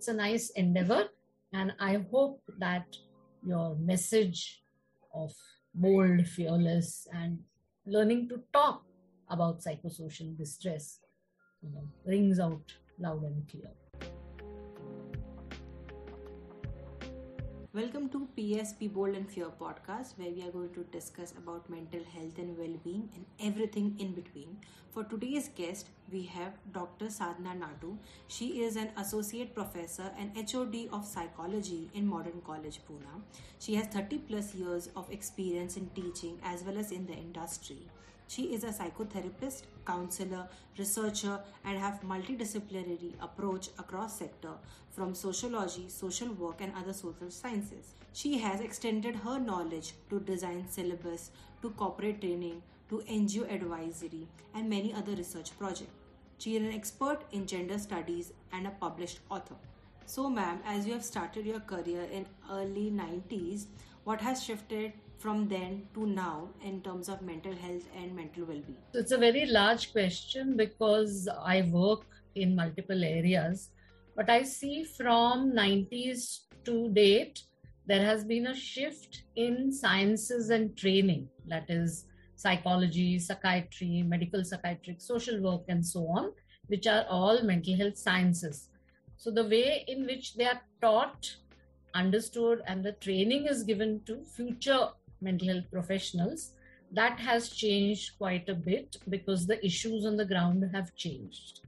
it's a nice endeavor. And I hope that your message of bold, fearless, and learning to talk about psychosocial distress you know, rings out loud and clear. Welcome to PSP Bold and Fierce podcast, where we are going to discuss about mental health and well-being and everything in between. For today's guest, we have Dr. Sadhana Natu. She is an associate professor and HOD of psychology in Modern College Pune. She has 30 plus years of experience in teaching as well as in the industry. She is a psychotherapist, counselor, researcher, and have multidisciplinary approach across sector from sociology, social work, and other social sciences. She has extended her knowledge to design syllabus, to corporate training, to NGO advisory, and many other research projects. She is an expert in gender studies and a published author. So, ma'am, as you have started your career in early 90s, what has shifted from then to now in terms of mental health and mental well-being? It's a very large question because i work in multiple areas but i see from 90s to date there has been a shift in sciences and training that is psychology psychiatry medical psychiatric social work and so on which are all mental health sciences. So the way in which they are taught understood and the training is given to future mental health professionals, that has changed quite a bit because the issues on the ground have changed.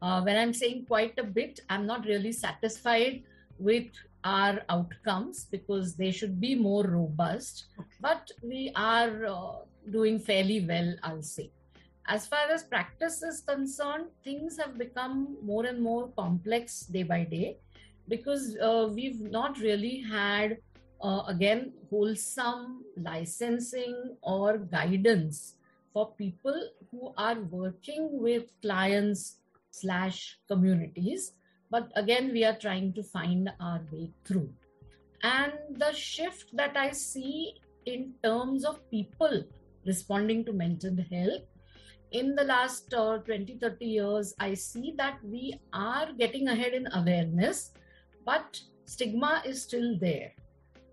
Uh, when I'm saying quite a bit, I'm not really satisfied with our outcomes because they should be more robust, okay. but we are uh, doing fairly well, I'll say. As far as practice is concerned, things have become more and more complex day by day because uh, we've not really had uh, again wholesome licensing or guidance for people who are working with clients slash communities. But again we are trying to find our way through. And the shift that i see in terms of people responding to mental health in the last uh, 20 30 years i see that we are getting ahead in awareness but stigma is still there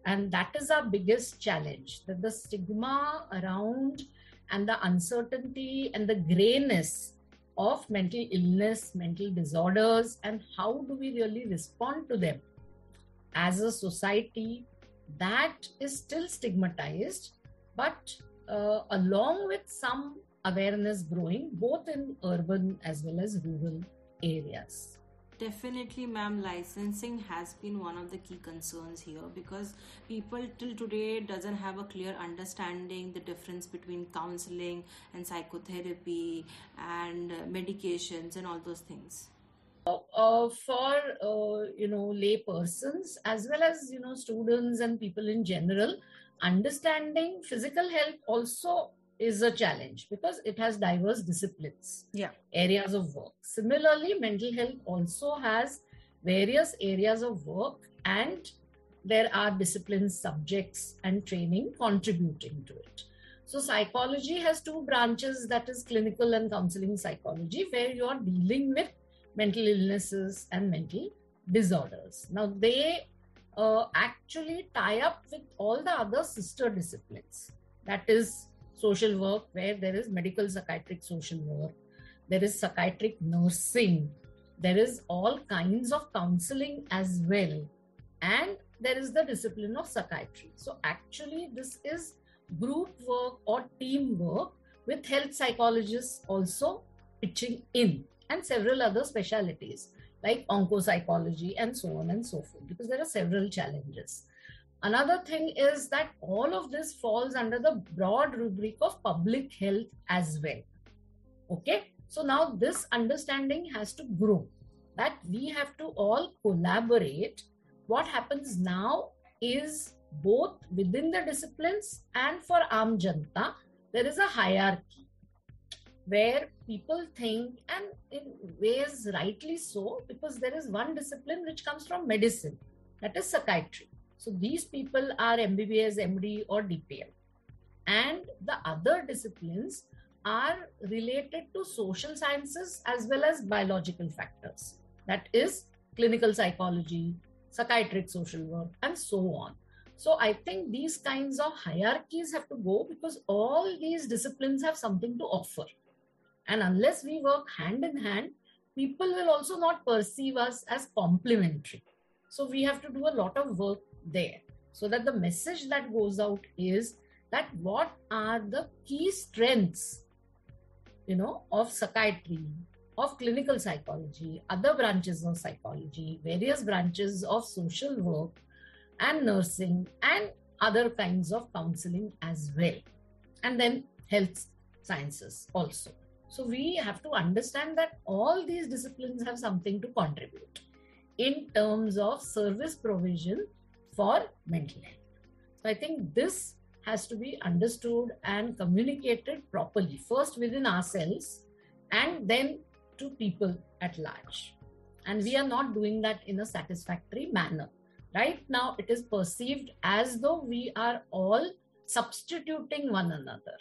and that is our biggest challenge that the stigma around and the uncertainty and the grayness of mental illness, mental disorders, and how do we really respond to them. As a society that is still stigmatized, but uh, along with some awareness growing both in urban as well as rural areas definitely ma'am licensing has been one of the key concerns here because people till today doesn't have a clear understanding the difference between counseling and psychotherapy and medications and all those things. Uh, for uh, you know lay persons as well as you know students and people in general understanding physical health also is a challenge because it has diverse disciplines yeah. areas of work. Similarly mental health also has various areas of work and there are disciplines subjects and training contributing to it. So psychology has two branches that is clinical and counseling psychology where you are dealing with mental illnesses and mental disorders. Now they uh, actually tie up with all the other sister disciplines. That is social work where there is medical psychiatric social work, there is psychiatric nursing, there is all kinds of counseling as well, and there is the discipline of psychiatry. So, actually, this is group work or team work with health psychologists also pitching in and several other specialities like oncopsychology and so on and so forth because there are several challenges Another thing is that all of this falls under the broad rubric of public health as well. Okay, so now this understanding has to grow that we have to all collaborate. What happens now is both within the disciplines and for Aam Janta, there is a hierarchy where people think, and in ways rightly so, because there is one discipline which comes from medicine, that is psychiatry so these people are MBBS, MD, or DPM. And the other disciplines are related to social sciences as well as biological factors. That is clinical psychology, psychiatric social work, and so on. So I think these kinds of hierarchies have to go because all these disciplines have something to offer. And unless we work hand in hand, people will also not perceive us as complementary. So we have to do a lot of work there. So that the message that goes out is that what are the key strengths you know of psychiatry of clinical psychology other branches of psychology various branches of social work and nursing and other kinds of counseling as well. And then health sciences also. So we have to understand that all these disciplines have something to contribute in terms of service provision for mental health so i think this has to be understood and communicated properly, first within ourselves and then to people at large. And we are not doing that in a satisfactory manner. Right now, it is perceived as though we are all substituting one another.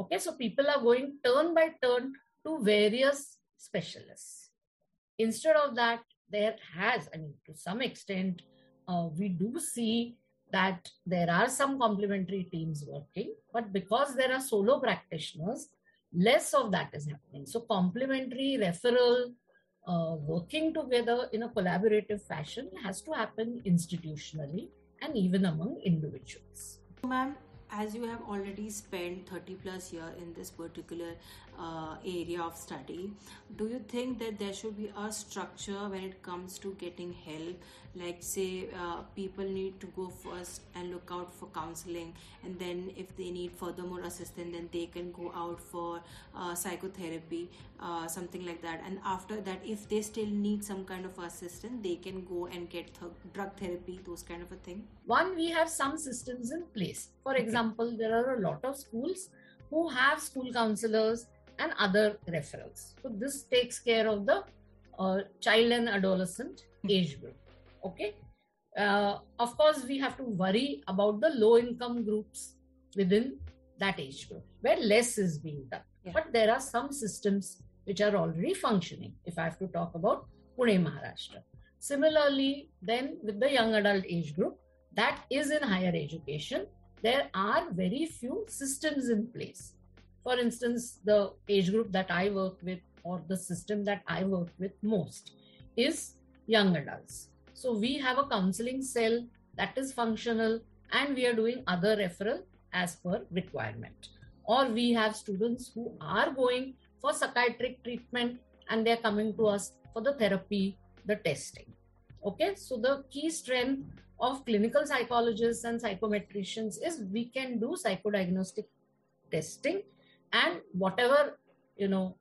Okay, so people are going turn by turn to various specialists. Instead of that, there has, I mean, to some extent, uh, we do see that there are some complementary teams working, but because there are solo practitioners, less of that is happening. So, complementary referral, uh, working together in a collaborative fashion has to happen institutionally and even among individuals. Ma'am, as you have already spent 30 plus year in this particular uh, area of study do you think that there should be a structure when it comes to getting help? Like say uh, people need to go first and look out for counseling and then if they need furthermore assistance then they can go out for uh, psychotherapy uh, something like that. And after that if they still need some kind of assistance they can go and get th- drug therapy those kind of a thing. One we have some systems in place. For okay. example there are a lot of schools who have school counselors and other referrals. So this takes care of the uh, child and adolescent hmm. age group. Okay? Uh, of course we have to worry about the low income groups within that age group where less is being done. Yeah. but there are some systems which are already functioning if i have to talk about pune maharashtra. Similarly then with the young adult age group that is in higher education there are very few systems in place. For instance the age group that i work with or the system that i work with most is young adults. So we have a counseling cell that is functional and we are doing other referral as per requirement. Or we have students who are going for psychiatric treatment and they're coming to us for the therapy, the testing. Okay, so the key strength of clinical psychologists and psychometricians is we can do psychodiagnostic testing and whatever you know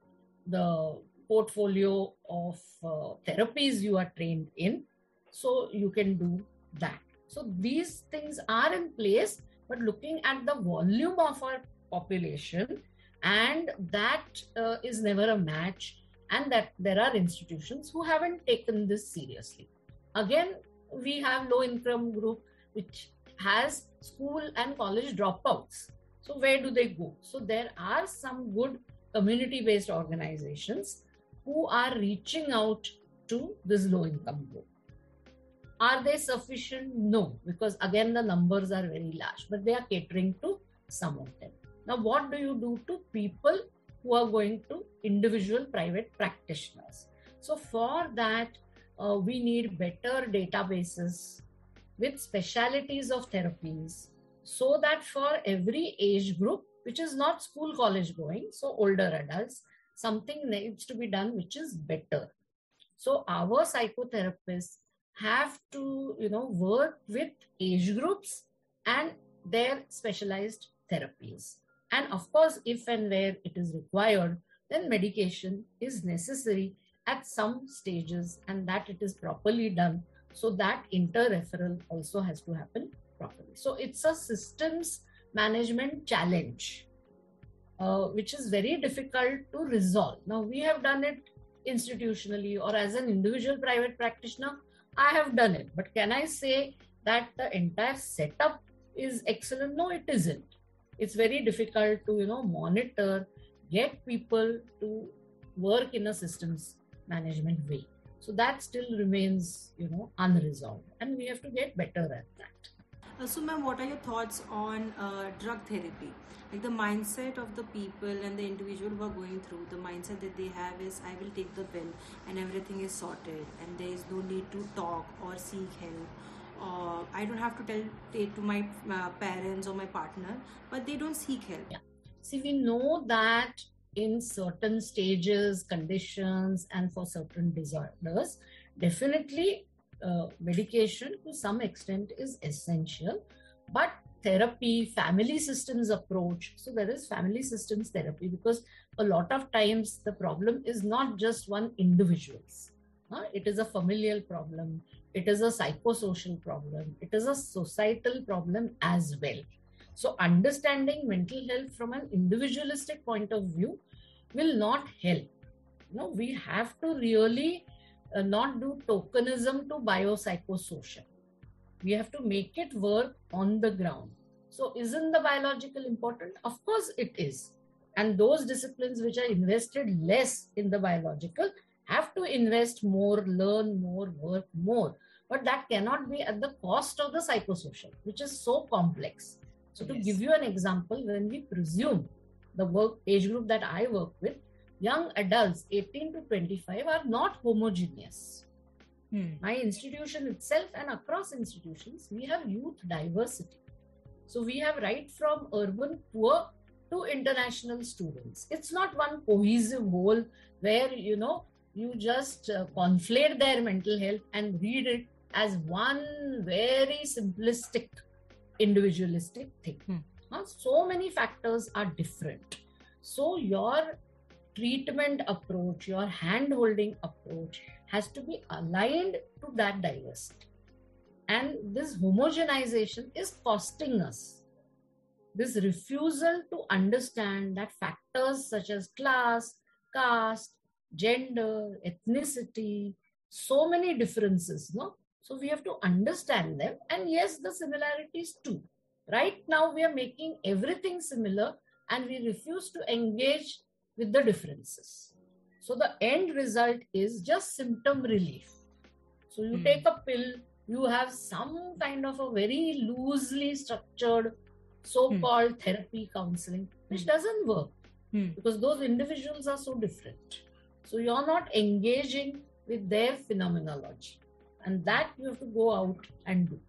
the portfolio of uh, therapies you are trained in so you can do that so these things are in place but looking at the volume of our population and that uh, is never a match. And that there are institutions who haven't taken this seriously. Again we have low income group which has school and college dropouts. So where do they go? So there are some good community based organizations who are reaching out to this low income group. Are they sufficient? No, because again, the numbers are very large, but they are catering to some of them. Now, what do you do to people who are going to individual private practitioners? So, for that, uh, we need better databases with specialities of therapies so that for every age group, which is not school college going, so older adults, something needs to be done which is better. So, our psychotherapists have to you know work with age groups and their specialized therapies and of course if and where it is required then medication is necessary at some stages and that it is properly done so that inter-referral also has to happen properly so it's a systems management challenge uh, which is very difficult to resolve now we have done it institutionally or as an individual private practitioner I have done it. But can I say that the entire setup is excellent? No, it isn't. It's very difficult to, you know, monitor, get people to work in a systems management way. So that still remains, you know, unresolved, and we have to get better at that. Uh, so, ma'am, what are your thoughts on uh, drug therapy? Like the mindset of the people and the individual who are going through, the mindset that they have is I will take the pill and everything is sorted, and there is no need to talk or seek help. Uh, I don't have to tell it to my uh, parents or my partner, but they don't seek help. Yeah. See, we know that in certain stages, conditions, and for certain disorders, definitely uh, medication to some extent is essential. But therapy, family systems approach, so there is family systems therapy because a lot of times the problem is not just one individual's. Uh, it is a familial problem, it is a psychosocial problem, it is a societal problem as well. So, understanding mental health from an individualistic point of view will not help. You know, we have to really uh, not do tokenism to biopsychosocial. We have to make it work on the ground. So, isn't the biological important? Of course, it is. And those disciplines which are invested less in the biological have to invest more, learn more, work more. But that cannot be at the cost of the psychosocial, which is so complex. So, to yes. give you an example, when we presume the work age group that I work with, young adults 18 to 25 are not homogeneous. Hmm. My institution itself and across institutions, we have youth diversity. So we have right from urban poor to international students. It's not one cohesive whole where you know you just uh, conflate their mental health and read it as one very simplistic individualistic thing. Hmm. So many factors are different. So, your treatment approach, your hand holding approach has to be aligned to that diversity. And this homogenization is costing us. This refusal to understand that factors such as class, caste, gender, ethnicity, so many differences, no? So we have to understand them. And yes, the similarities too. Right now, we are making everything similar and we refuse to engage with the differences. So the end result is just symptom relief. So you mm. take a pill, you have some kind of a very loosely structured so-called mm. therapy counseling, which mm. doesn't work hmm. because those individuals are so different. So you're not engaging with their phenomenology, and that you have to go out and do.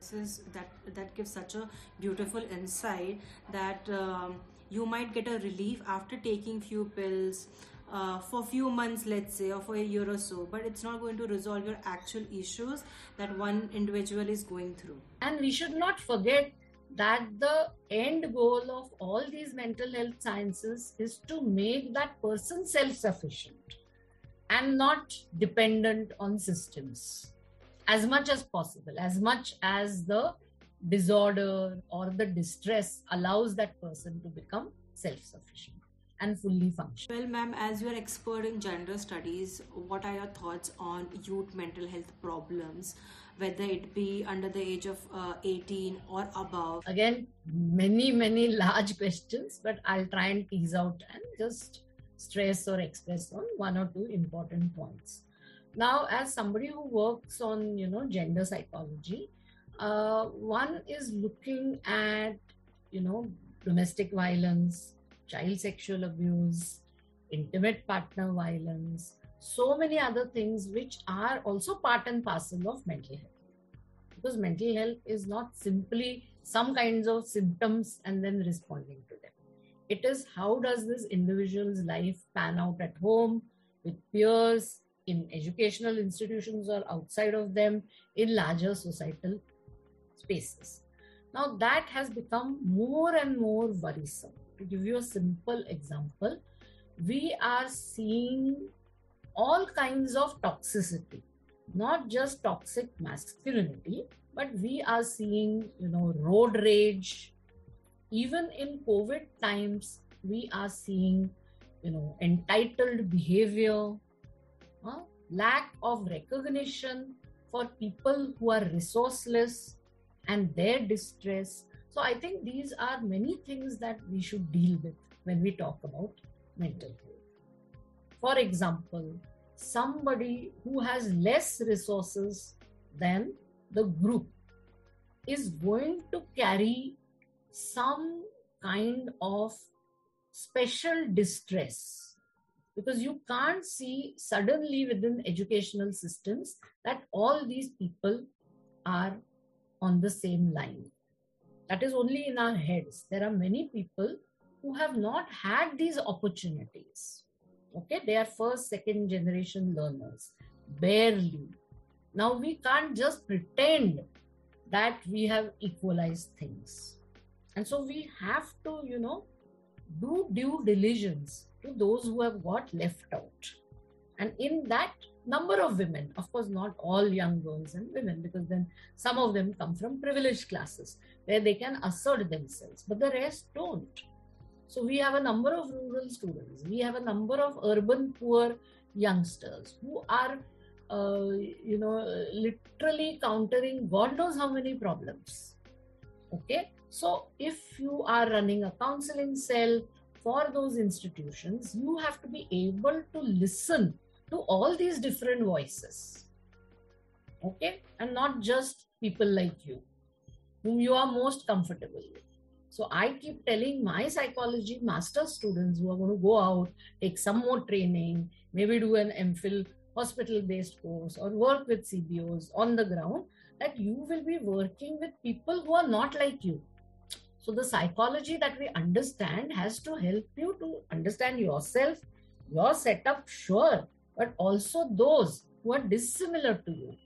This is that that gives such a beautiful insight that um, you might get a relief after taking few pills uh, for a few months let's say or for a year or so but it's not going to resolve your actual issues that one individual is going through. And we should not forget that the end goal of all these mental health sciences is to make that person self sufficient and not dependent on systems as much as possible, as much as the disorder or the distress allows that person to become self sufficient and fully functional. Well, ma'am, as you are expert in gender studies, what are your thoughts on youth mental health problems, whether it be under the age of uh, 18 or above? Again, many, many large questions, but I'll try and tease out and just stress or express on one or two important points now as somebody who works on you know gender psychology uh, one is looking at you know domestic violence child sexual abuse intimate partner violence so many other things which are also part and parcel of mental health because mental health is not simply some kinds of symptoms and then responding to them it is how does this individual's life pan out at home with peers in educational institutions or outside of them in larger societal spaces. Now, that has become more and more worrisome. To give you a simple example, we are seeing all kinds of toxicity, not just toxic masculinity, but we are seeing, you know, road rage. Even in COVID times, we are seeing, you know, entitled behavior, uh, lack of recognition for people who are resourceless and their distress. So I think these are many things that we should deal with when we talk about mental health. For example, somebody who has less resources than the group is going to carry some kind of special distress because you can't see suddenly within educational systems that all these people are on the same line. That is only in our heads. There are many people who have not had these opportunities okay they are first second generation learners. Barely. Now we can't just pretend that we have equalized things. And so we have to you know do due diligence to those who have got left out. And in that number of women of course not all young girls and women because then some of them come from privileged classes where they can assert themselves but the rest don't so we have a number of rural students. We have a number of urban poor youngsters who are uh, you know literally countering god knows how many problems. Okay? So if you are running a counseling cell for those institutions you have to be able to listen to all these different voices. Okay? And not just people like you whom you are most comfortable with so i keep telling my psychology master students who are going to go out take some more training maybe do an mphil hospital based course or work with cbos on the ground that you will be working with people who are not like you so the psychology that we understand has to help you to understand yourself your setup sure but also those who are dissimilar to you.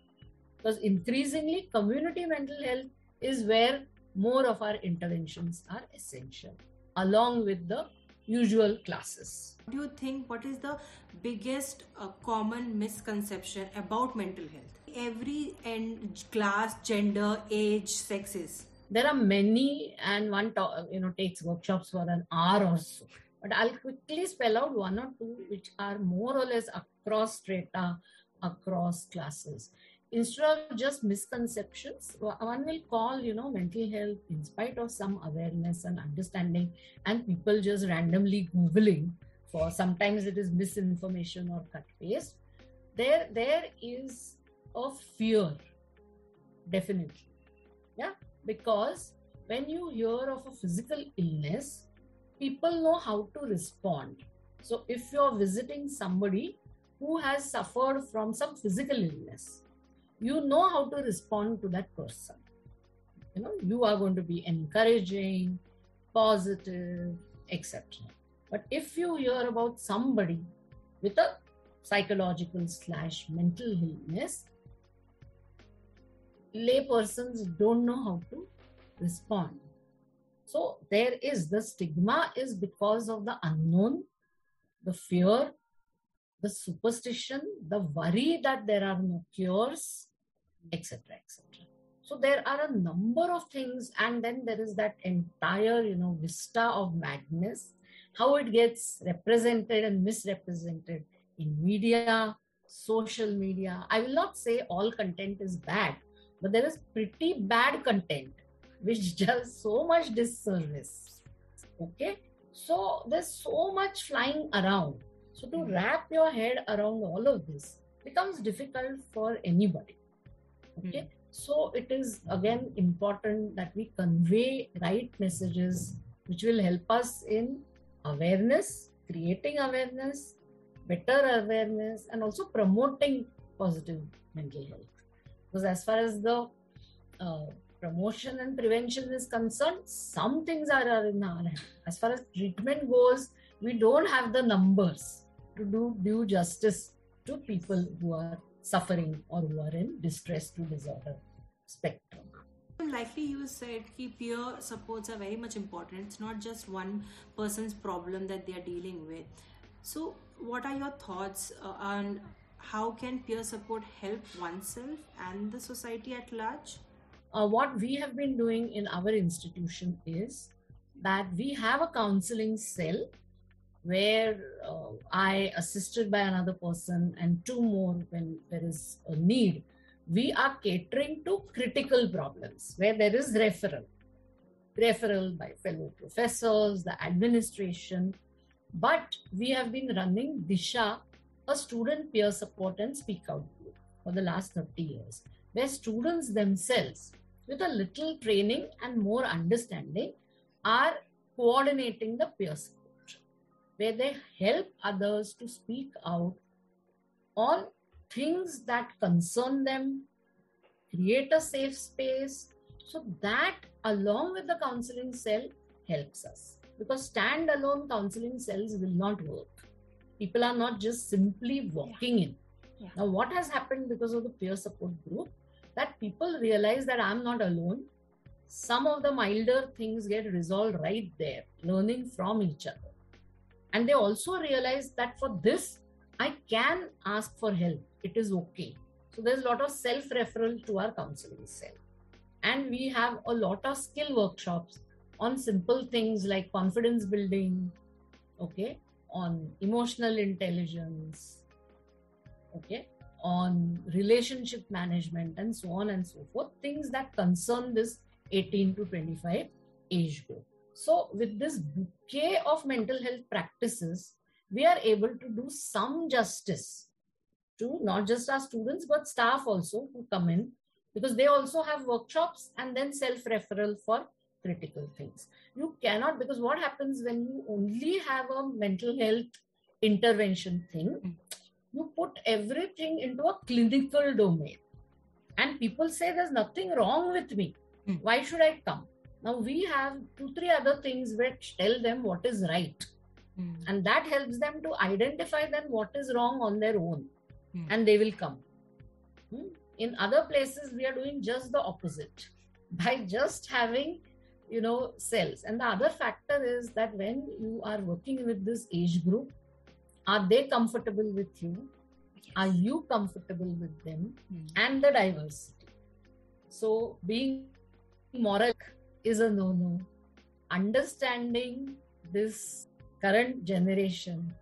Because increasingly, community mental health is where more of our interventions are essential, along with the usual classes. What do you think? What is the biggest uh, common misconception about mental health? Every end class, gender, age, sexes. There are many, and one you know takes workshops for an hour or so. But I'll quickly spell out one or two which are more or less across strata, across classes. Instead of just misconceptions, one will call, you know, mental health in spite of some awareness and understanding, and people just randomly Googling for sometimes it is misinformation or cut paste. There, there is a fear, definitely. Yeah, because when you hear of a physical illness, people know how to respond. So if you're visiting somebody who has suffered from some physical illness, you know how to respond to that person. You know, you are going to be encouraging, positive, etc. But if you hear about somebody with a psychological slash mental illness, laypersons don't know how to respond. So there is the stigma is because of the unknown, the fear, the superstition, the worry that there are no cures, etc. etc. So there are a number of things, and then there is that entire, you know, vista of madness, how it gets represented and misrepresented in media, social media. I will not say all content is bad, but there is pretty bad content which does so much disservice. Okay, so there's so much flying around so to hmm. wrap your head around all of this becomes difficult for anybody. Okay. Mm. So it is again important that we convey right messages which will help us in awareness, creating awareness, better awareness, and also promoting positive mental health. Because as far as the uh, promotion and prevention is concerned, some things are, are in our hand. As far as treatment goes, we don't have the numbers to do due justice to people who are suffering or who are in distress to disorder spectrum. Likely you said ki peer supports are very much important. It's not just one person's problem that they are dealing with. So, what are your thoughts uh, on how can peer support help oneself and the society at large? Uh, what we have been doing in our institution is that we have a counseling cell where uh, I assisted by another person and two more when there is a need. We are catering to critical problems where there is referral, referral by fellow professors, the administration. But we have been running Disha a student peer support and speak out group for the last 30 years, where students themselves, with a little training and more understanding, are coordinating the peer support, where they help others to speak out on things that concern them, create a safe space. So that, along with the counseling cell, helps us. Because standalone counseling cells will not work. People are not just simply walking yeah. in. Yeah. Now, what has happened because of the peer support group? That people realize that I'm not alone. Some of the milder things get resolved right there, learning from each other. And they also realize that for this, I can ask for help. It is okay. So there's a lot of self referral to our counseling cell. And we have a lot of skill workshops on simple things like confidence building, okay, on emotional intelligence, okay, on relationship management, and so on and so forth. Things that concern this 18 to 25 age group. So, with this bouquet of mental health practices, we are able to do some justice to not just our students but staff also who come in because they also have workshops and then self referral for critical things you cannot because what happens when you only have a mental health intervention thing Mm. you put everything into a clinical domain and people say there's nothing wrong with me Mm. why should i come now we have two three other things which tell them what is right. Mm. and that helps them to identify then what is wrong on their own. Hmm. and they will come. Hmm? in other places we are doing just the opposite. By just having you know cells. And the other factor is that when you are working with this age group are they comfortable with you? Are you comfortable with them? Mm. and the diversity. So being moral is a no no understanding this current generation,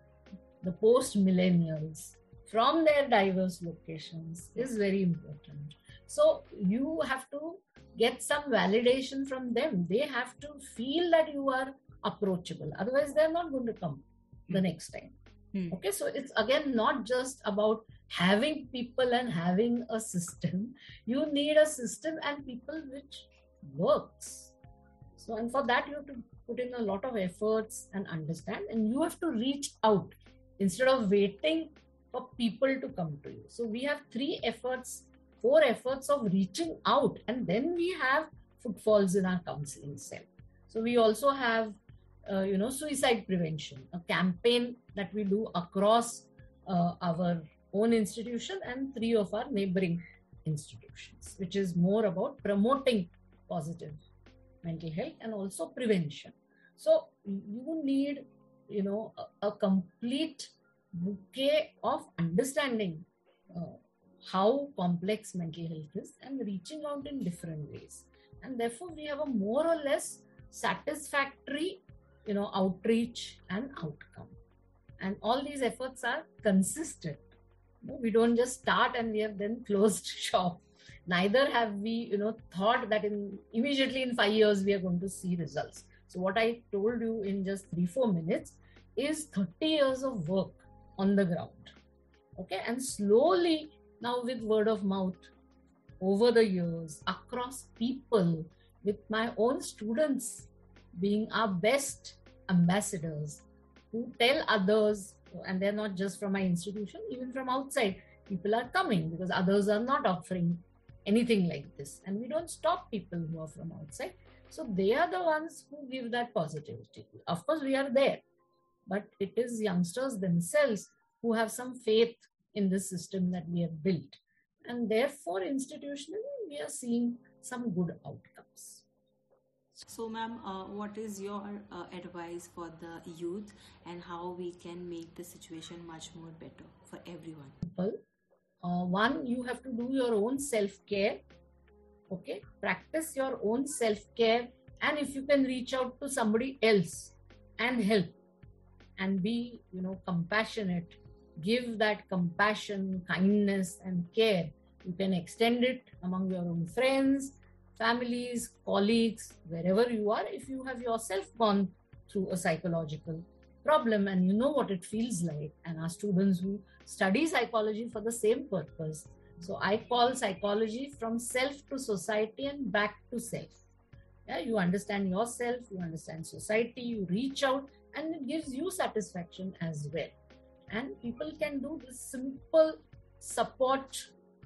the post millennials, from their diverse locations is very important. So you have to get some validation from them. They have to feel that you are approachable. Otherwise, they're not going to come the Hmm. next time. Hmm. Okay, so it's again not just about having people and having a system. You need a system and people which works. So, and for that, you have to put in a lot of efforts and understand, and you have to reach out instead of waiting for people to come to you. So, we have three efforts, four efforts of reaching out, and then we have footfalls in our counseling cell. So, we also have, uh, you know, suicide prevention, a campaign that we do across uh, our own institution and three of our neighboring institutions, which is more about promoting positive mental health and also prevention. So you need, you know, a, a complete bouquet of understanding uh, how complex mental health is and reaching out in different ways. And therefore, we have a more or less satisfactory, you know, outreach and outcome. And all these efforts are consistent. We don't just start and we have then closed shop neither have we you know thought that in immediately in 5 years we are going to see results. So what i told you in just 3 4 minutes is 30 years of work on the ground. Okay? And slowly now with word of mouth over the years across people with my own students being our best ambassadors who tell others and they're not just from my institution even from outside people are coming because others are not offering anything like this. And we don't stop people who are from outside. So they are the ones who give that positivity. Of course we are there. But it is youngsters themselves who have some faith in the system that we have built. And therefore institutionally we are seeing some good outcomes. So, ma'am, uh, what is your uh, advice for the youth and how we can make the situation much more better for everyone? Uh, one you have to do your own self care okay? Practice your own self care and if you can reach out to somebody else and help and be you know compassionate give that compassion kindness and care you can extend it among your own friends families colleagues wherever you are if you have yourself gone through a psychological problem and you know what it feels like and our students who study psychology for the same purpose. So i call psychology from self to society and back to self. Yeah you understand yourself you understand society you reach out and it gives you satisfaction as well. And people can do this simple support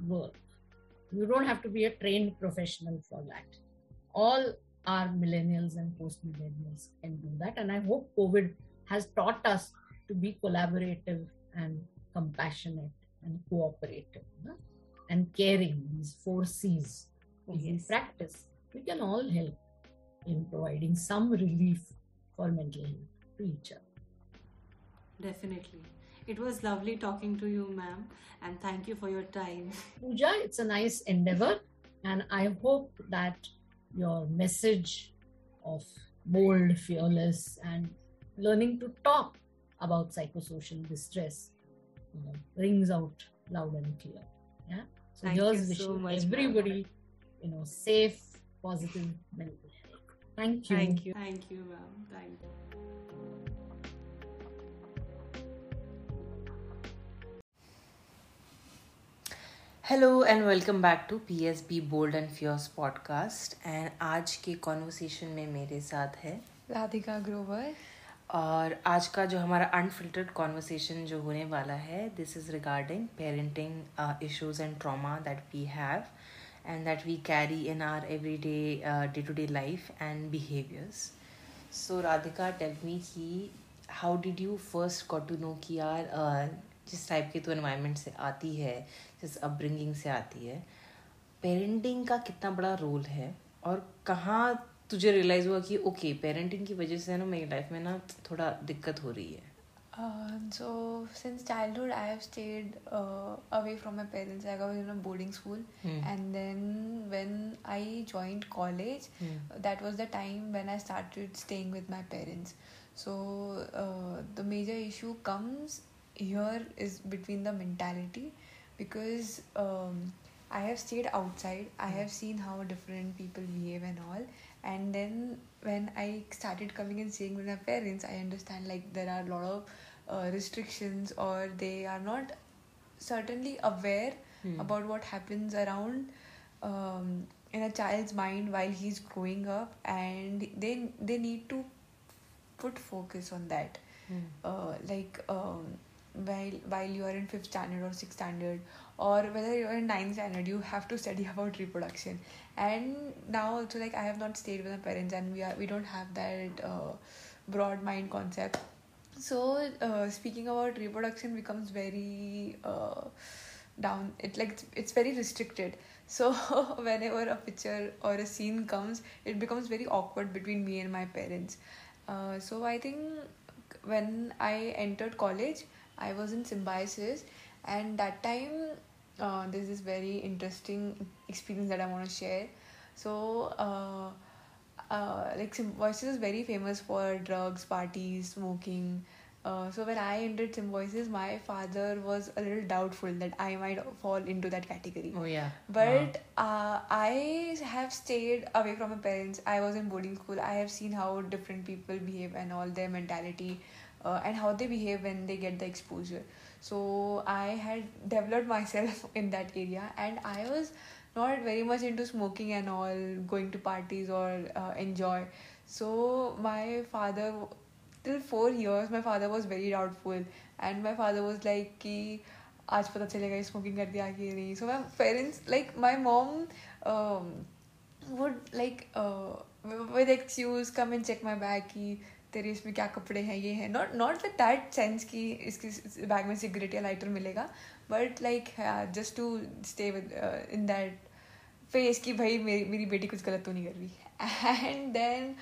work. You don't have to be a trained professional for that. All our millennials and post millennials can do that. And i hope covid has taught us to be collaborative and compassionate and cooperative no? and caring these four c's Yes. practice we can all help in providing some relief for mental health to each other Definitely. It was lovely talking to you, ma'am, and thank you for your time. Pooja, it's a nice endeavor, and I hope that your message of bold, fearless, and learning to talk about psychosocial distress you know, rings out loud and clear. Yeah. So Thank here's you wishing so much, ma'am. everybody, you know, safe, positive mental health. Thank you. Thank you. Thank you, ma'am. Thank you. Hello and welcome back to P S B bold and fierce podcast and आज के conversation में मेरे साथ है राधिका ग्रोवर और आज का जो हमारा अनफिल्टर्ड कॉन्वर्सेशन जो होने वाला है this is regarding parenting issues and trauma that we have and that we carry in our every day day to day life and behaviours so Radhika tell me कि how did you first got to know कि यार uh, जिस type के तो environment से आती है जिस अपब्रिंगिंग से आती है पेरेंटिंग का कितना बड़ा रोल है और कहाँ तुझे रियलाइज़ हुआ कि ओके पेरेंटिंग की वजह से ना मेरी लाइफ में ना थोड़ा दिक्कत हो रही है। So since childhood I have stayed away from my parents I was in a boarding school and then when I joined college that was the time when I started staying with my parents so the major issue comes here is between the mentality because I have stayed outside I have seen how different people behave and all how different people behave and and then when i started coming and staying with my parents i understand like there are a lot of uh, restrictions or they are not certainly aware Hmm. about what happens around um, in a child's mind while he's growing up and they they need to put focus on that Hmm. uh, like um, while while you are in fifth standard or sixth standard or whether you're in ninth standard you have to study about reproduction. And now also like i have not stayed with my parents and we are we don't have that uh, broad mind concept. So uh, speaking about reproduction becomes very uh, down it like it's, very restricted. So whenever a picture or a scene comes it becomes very awkward between me and my parents. Uh, so i think when i entered college i was in symbiosis and that time uh, there's this very interesting experience that i want to share so uh, uh, like symbiosis is very famous for drugs parties smoking uh, so when I entered Symbiosis, my father was a little doubtful that I might fall into that category. Oh yeah. But uh, I have stayed away from my parents. I was in boarding school. I have seen how different people behave and all their mentality uh, and how they behave when they get the exposure So I had developed myself in that area and I was not very much into smoking and all, going to parties or uh, enjoy. So my father, till four years, my father was very doubtful and my father was like कि आज पता चलेगा smoking कर दिया कि नहीं so my parents like my mom um, would like uh, with excuse come and check my bag कि तेरे इसमें क्या कपड़े हैं, ये है। Not not with that sense कि इसके बैग में सिगरेट या लाइटर मिलेगा but like just to stay within that phase कि भाई मेरी मेरी बेटी कुछ गलत तो नहीं कर रही। And then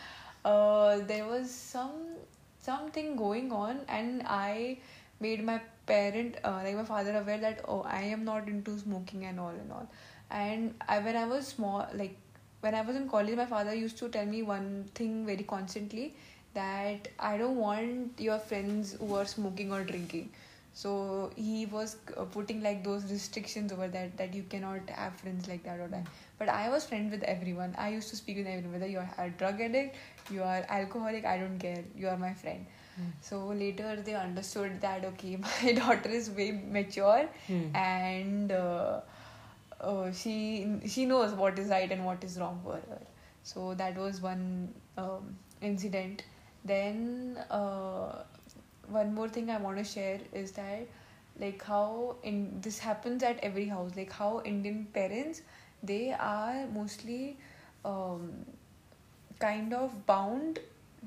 there was some something going on and I made my parent like my father aware that I am not into smoking and all and all and I when I was small like when है was in college my father used to tell me one thing very constantly that i don't want your friends who are smoking or drinking. So he was uh, putting like those restrictions over that that you cannot have friends like that or that. But i was friends with everyone. I used to speak with everyone whether you're a drug addict you are alcoholic i don't care. You are my friend. So later they understood that okay my daughter is way mature Hmm. and uh, uh, she she knows what is right and what is wrong for her. So that was one um, incident then uh, one more thing i want to share is that like how in this happens at every house like how indian parents they are mostly um, kind of bound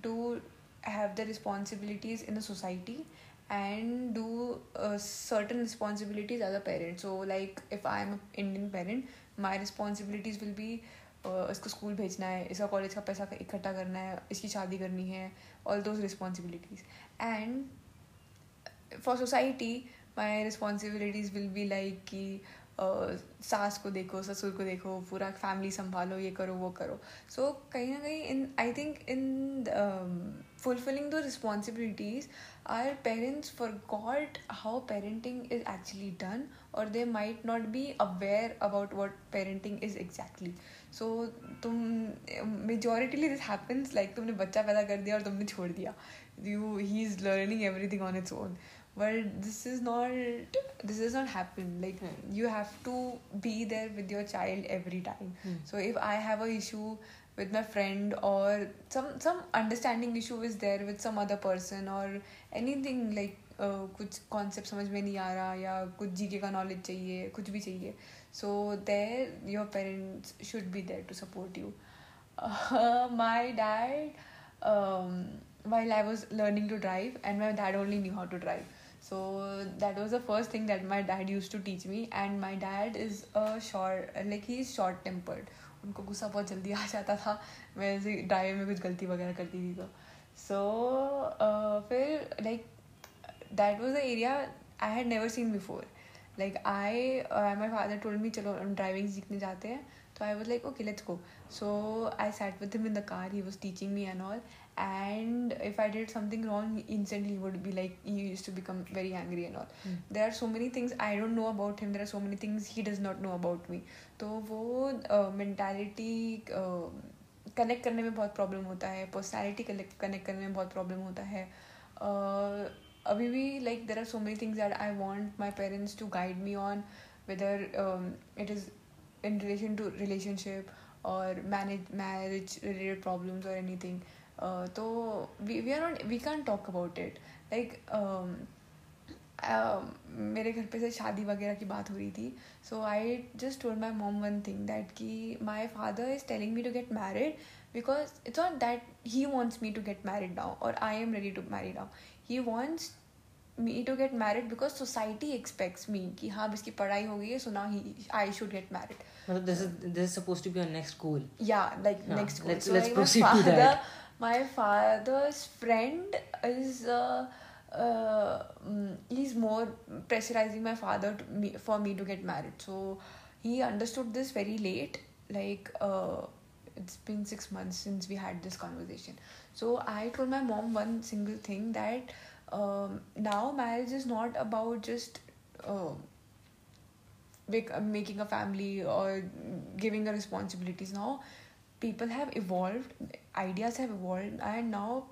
to have the responsibilities in the society and do uh, certain responsibilities as a parent. So like if i'm an indian parent my responsibilities will be इसको school भेजना है इसका college का पैसा इकट्ठा करना है, इसकी शादी करनी है all those responsibilities and for society my responsibilities will be like कि सास को देखो, ससुर को देखो, पूरा फैमिली संभालो, ये करो, वो करो. सो कहीं ना कहीं in I think in fulfilling those responsibilities our parents forgot how parenting is actually done और they might not be aware about what parenting is exactly so तुम मेजोरिटीली दिस हैपन्स लाइक तुमने बच्चा पैदा कर दिया और तुमने छोड़ दिया। You he is learning everything on its own but this is not this is not happen like you have to be there with your child every time so if I have a issue with my friend और some understanding issue is is with some other person और anything like कुछ concept समझ में नहीं आ रहा या कुछ जी के का नॉलेज चाहिए कुछ भी चाहिए। so there your parents should be there to support you uh, my dad um, while I was learning to drive and my dad only knew how to drive so that was the first thing that my dad used to teach me and my dad is a short like he is short tempered उनको गुस्सा बहुत जल्दी आ जाता था मैं ऐसे drive में कुछ गलती वगैरह करती थी तो सो फिर like that was the area I had never seen before like I I my father told me चलो ड्राइविंग सीखने जाते हैं. तो I was like okay let's go so I sat with him in the car he was teaching me and all and if I did something wrong instantly would be like you used to become very angry and all there are so many things I don't know about him there are so many things he does not know about me तो वो mentality connect करने में बहुत problem होता है. Personality connect करने में बहुत प्रॉब्लम होता है. अभी भी like there are so many things that I want my parents to guide me on whether it is in relation to relationship or manage marriage related problems or anything uh, so we, we are not we can't talk about it like um, um, मेरे घर पे से शादी वगैरह की बात हो रही थी so I just told my mom one thing that कि my father is telling me to get married because it's not that he wants me to get married now और I am ready to marry now he wants me to get married because society expects me कि हाँ अब इसकी पढ़ाई हो गई है so now he I should get married मतलब this is this is supposed to be your next goal. yeah like Yeah, next goal. let's- so let's like proceed my to father that. my father's friend is uh, uh, mm, he's more pressurizing my father to me, for me to get married so he understood this very late like uh, it's been six months since we had this conversation. So i told my mom one single thing that um, now marriage is not about just uh, make, uh, making a family or giving a responsibilities. Now people have evolved ideas have evolved and now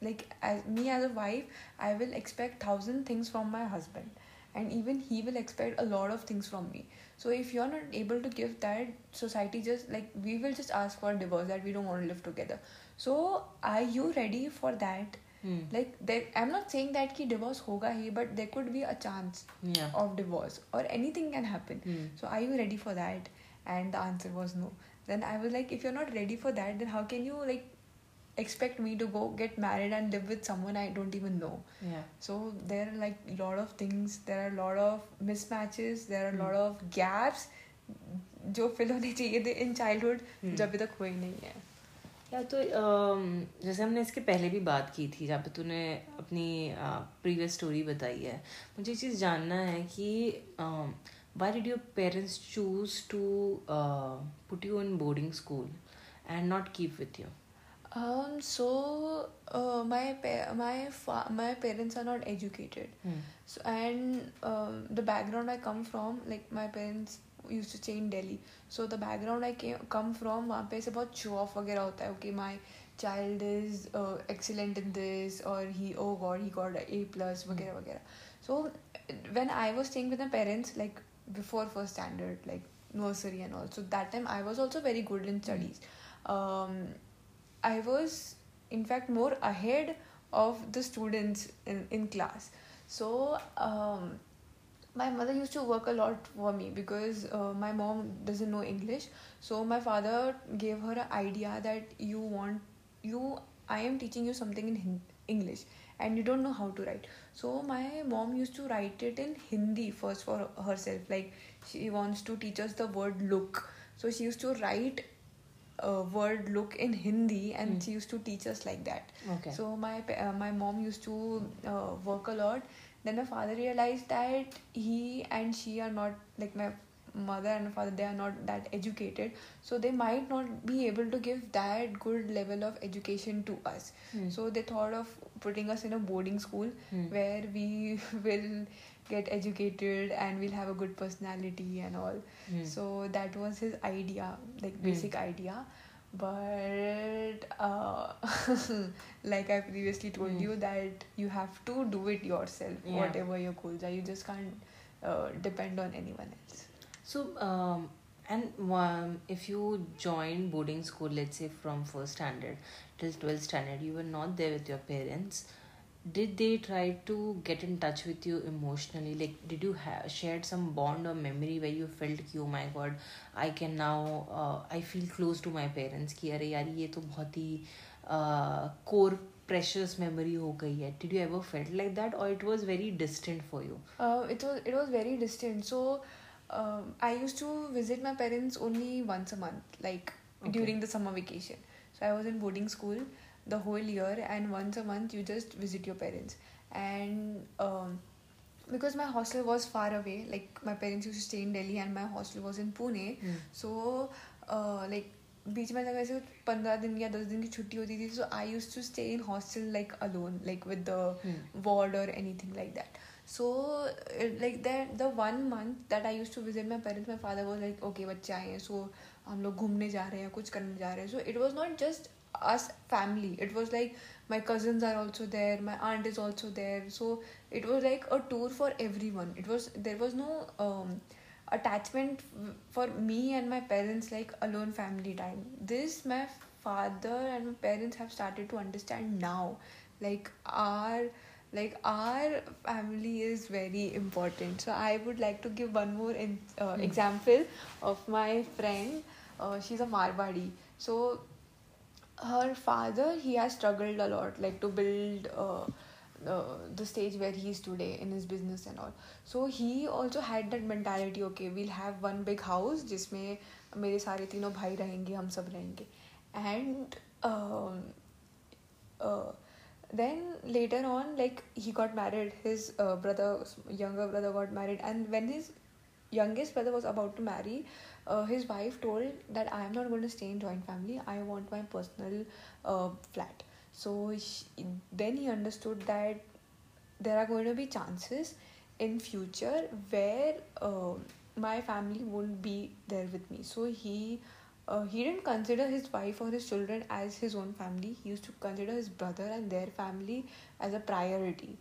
like as me as a wife i will expect thousand things from my husband. And even he will expect a lot of things from me so if you're not able to give that society just like we will just ask for a divorce that we don't want to live together so are you ready for that Hmm. like there i'm not saying that ki divorce hoga hi but there could be a chance Yeah. of divorce or anything can happen Hmm. so are you ready for that and the answer was no then i was like if you're not ready for that then how can you like expect me to go get married and live with someone i don't even know Yeah. so there are like a lot of things there are a lot of mismatches there are a Hmm. lot of gaps जो fill होने चाहिए थे in childhood Hmm. जो अभी तक हुए नहीं है या तो अम, जैसे हमने इसके पहले भी बात की थी जहाँ पे तूने अपनी प्रीवियस स्टोरी बताई है मुझे एक चीज़ जानना है कि why did your parents choose to put you in boarding school and not keep with you Um, so uh, my pa- my fa- my parents are not educated. So and um, the background I come from, like my parents used to stay in Delhi. So the background I came come from वहाँ पे से बहुत show off वगैरह होता है. Okay, my child is uh, excellent in this or he oh god he got a A plus वगैरह वगैरह so when I was staying with my parents like before first standard like nursery and all so that time I was also very good in studies um, I was in fact more ahead of the students in, in class. So um, my mother used to work a lot for me because uh, my mom doesn't know english. So my father gave her an idea that you want you i am teaching you something in english and you don't know how to write. So my mom used to write it in hindi first for herself. Like she wants to teach us the word look. So she used to write a word look in hindi and Hmm. she used to teach us like that Okay. so my uh, my mom used to uh, work a lot. Then my father realized that he and she are not like my mother and father. They are not that educated, so they might not be able to give that good level of education to us. Hmm. So they thought of putting us in a boarding school Hmm. where we will get educated and we'll have a good personality and all. Hmm. So that was his idea, like Hmm. basic idea. But uh, like I previously told Hmm. you that you have to do it yourself, Yeah. whatever your goals are. You just can't uh, depend on anyone else. So, um, and um, if you join boarding school, let's say from first standard till 12th standard, you were not there with your parents Did they try to get in touch with you emotionally? Like, did you have shared some bond or memory where you felt, कि, oh my god, I can now, uh, I feel close to my parents. कि अरे यार ये तो बहुत ही uh, core precious memory हो गई है. Did you ever felt like that, or it was very distant for you? Uh, it was it was very distant. So um, I used to visit my parents only once a month, like Okay. during the summer vacation. So I was in boarding school the whole year, and once a month you just visit your parents. And um, because my hostel was far away, like my parents used to stay in Delhi, and my hostel was in Pune. Hmm. So uh, like बीच में जब ऐसे पंद्रह दिन या दस दिन की छुट्टी होती थी so I use to stay in hostel like alone like with the Hmm. ward or anything like that. So, it, like that, the one month that I used to visit my parents, my father was like, okay, बच्चे आए हैं, so हम लोग घूमने जा रहे हैं, कुछ करने जा रहे हैं. So it was not just us family. It was like my cousins are also there, my aunt is also there. So it was like a tour for everyone. It was there was no um, attachment for me and my parents like alone family time. This my father and my parents have started to understand now. Like our like our family is very important so i would like to give one more in, uh, Hmm. example of my friend uh, she's a marwadi so her father he has struggled a lot like to build uh, uh, the stage where he is today in his business and all so he also had that mentality okay we'll have one big house जिसमें मेरे सारे तीनों भाई रहेंगे हम सब रहेंगे and um, uh, then later on like he got married his uh, brother younger brother got married and when his youngest brother was about to marry uh, his wife told that i am not going to stay in joint family. I want my personal uh, flat. So then he understood that there are going to be chances in future where uh, my family won't be there with me. So he uh, he didn't consider his wife or his children as his own family. He used to consider his brother and their family as a priority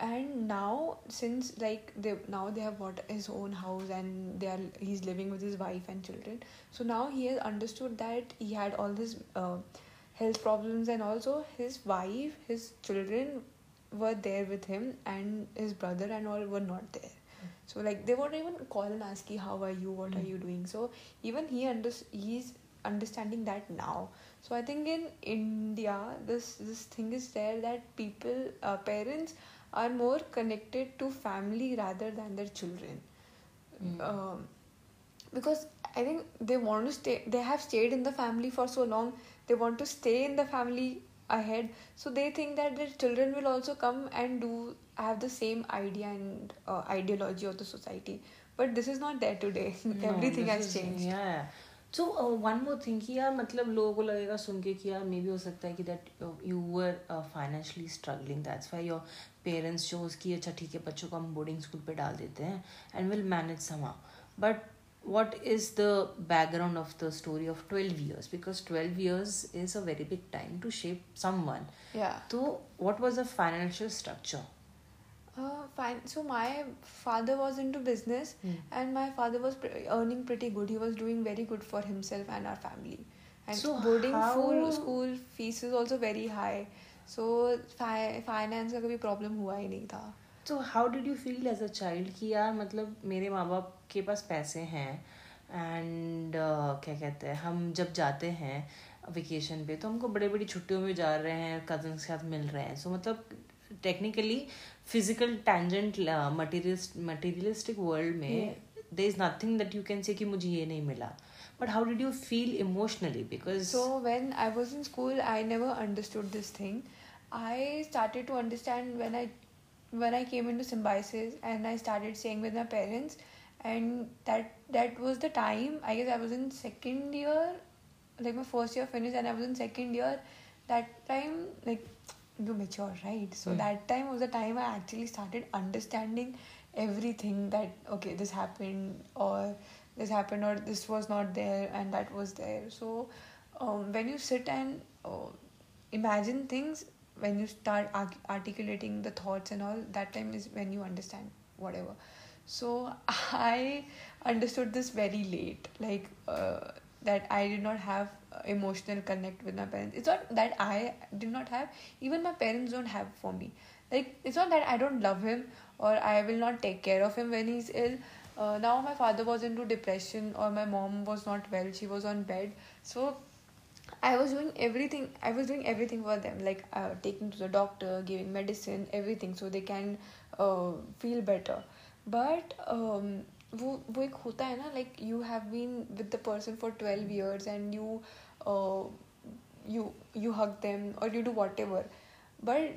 and now since like they now they have bought his own house and they are he's living with his wife and children. So now he has understood that he had all this uh, health problems and also his wife his children were there with him and his brother and all were not there. So like they won't even call and ask you how are you? What are Mm. you doing? So even he under he's understanding that now. So i think in india this this thing is there that people uh, parents are more connected to family rather than their children Mm. um, because i think they want to stay they have stayed in the family for so long they want to stay in the family ahead so they think that their children will also come and do have the same idea and uh, ideology of the society but this is not there today No, everything has is- changed Yeah. So one more thing यार मतलब लोगों को लगेगा सुन के कि यार मे भी हो सकता है कि that you are financially struggling that's why your parents जो उसकी अच्छा ठीक है बच्चों को हम बोर्डिंग स्कूल पर डाल देते हैं एंड विल मैनेज समा but what is the background of the story of twelve years because twelve years is a very big time to shape someone तो what was a financial structure Uh, fine. So my father was into business, Hmm. and my father was pre- earning pretty good. He was doing very good for himself and our family. And So boarding how- full school fees is also very high. So fi- finance का कभी problem हुआ ही नहीं था. तो how did you feel as a child कि यार मतलब मेरे माँ बाप के पास पैसे हैं एंड क्या कहते हैं हम जब जाते हैं वेकेशन पे तो हमको बड़े बड़ी छुट्टियों में जा रहे हैं कज़न के साथ मिल रहे हैं सो so, मतलब technically physical tangent materialistic world में there is nothing that you can say कि मुझे ये नहीं मिला but how did you feel emotionally because So when I was in school, I never understood this thing. I started to understand when I when I came into symbiosis and I started staying with my parents, and that that was the time. I guess I was in second year, like my first year finished, and I was in second year. That time, like you mature, right? So Hmm. that time was the time I actually started understanding everything that okay, this happened or this happened or this was not there and that was there. So um, when you sit and uh, imagine things, when you start articulating the thoughts and all, that time is when you understand whatever. So I understood this very late, like uh, that I did not have emotional connect with my parents. It's not that I did not have, even my parents don't have for me. Like it's not that I don't love him or I will not take care of him when he's ill. Uh, now my father was into depression or my mom was not well. She was on bed. So I was doing everything. I was doing everything for them, like uh, taking to the doctor, giving medicine, everything, so they can uh, feel better. But um, वो वो एक होता है ना like you have been with the person for 12 years and you uh, you you hug them or you do whatever. But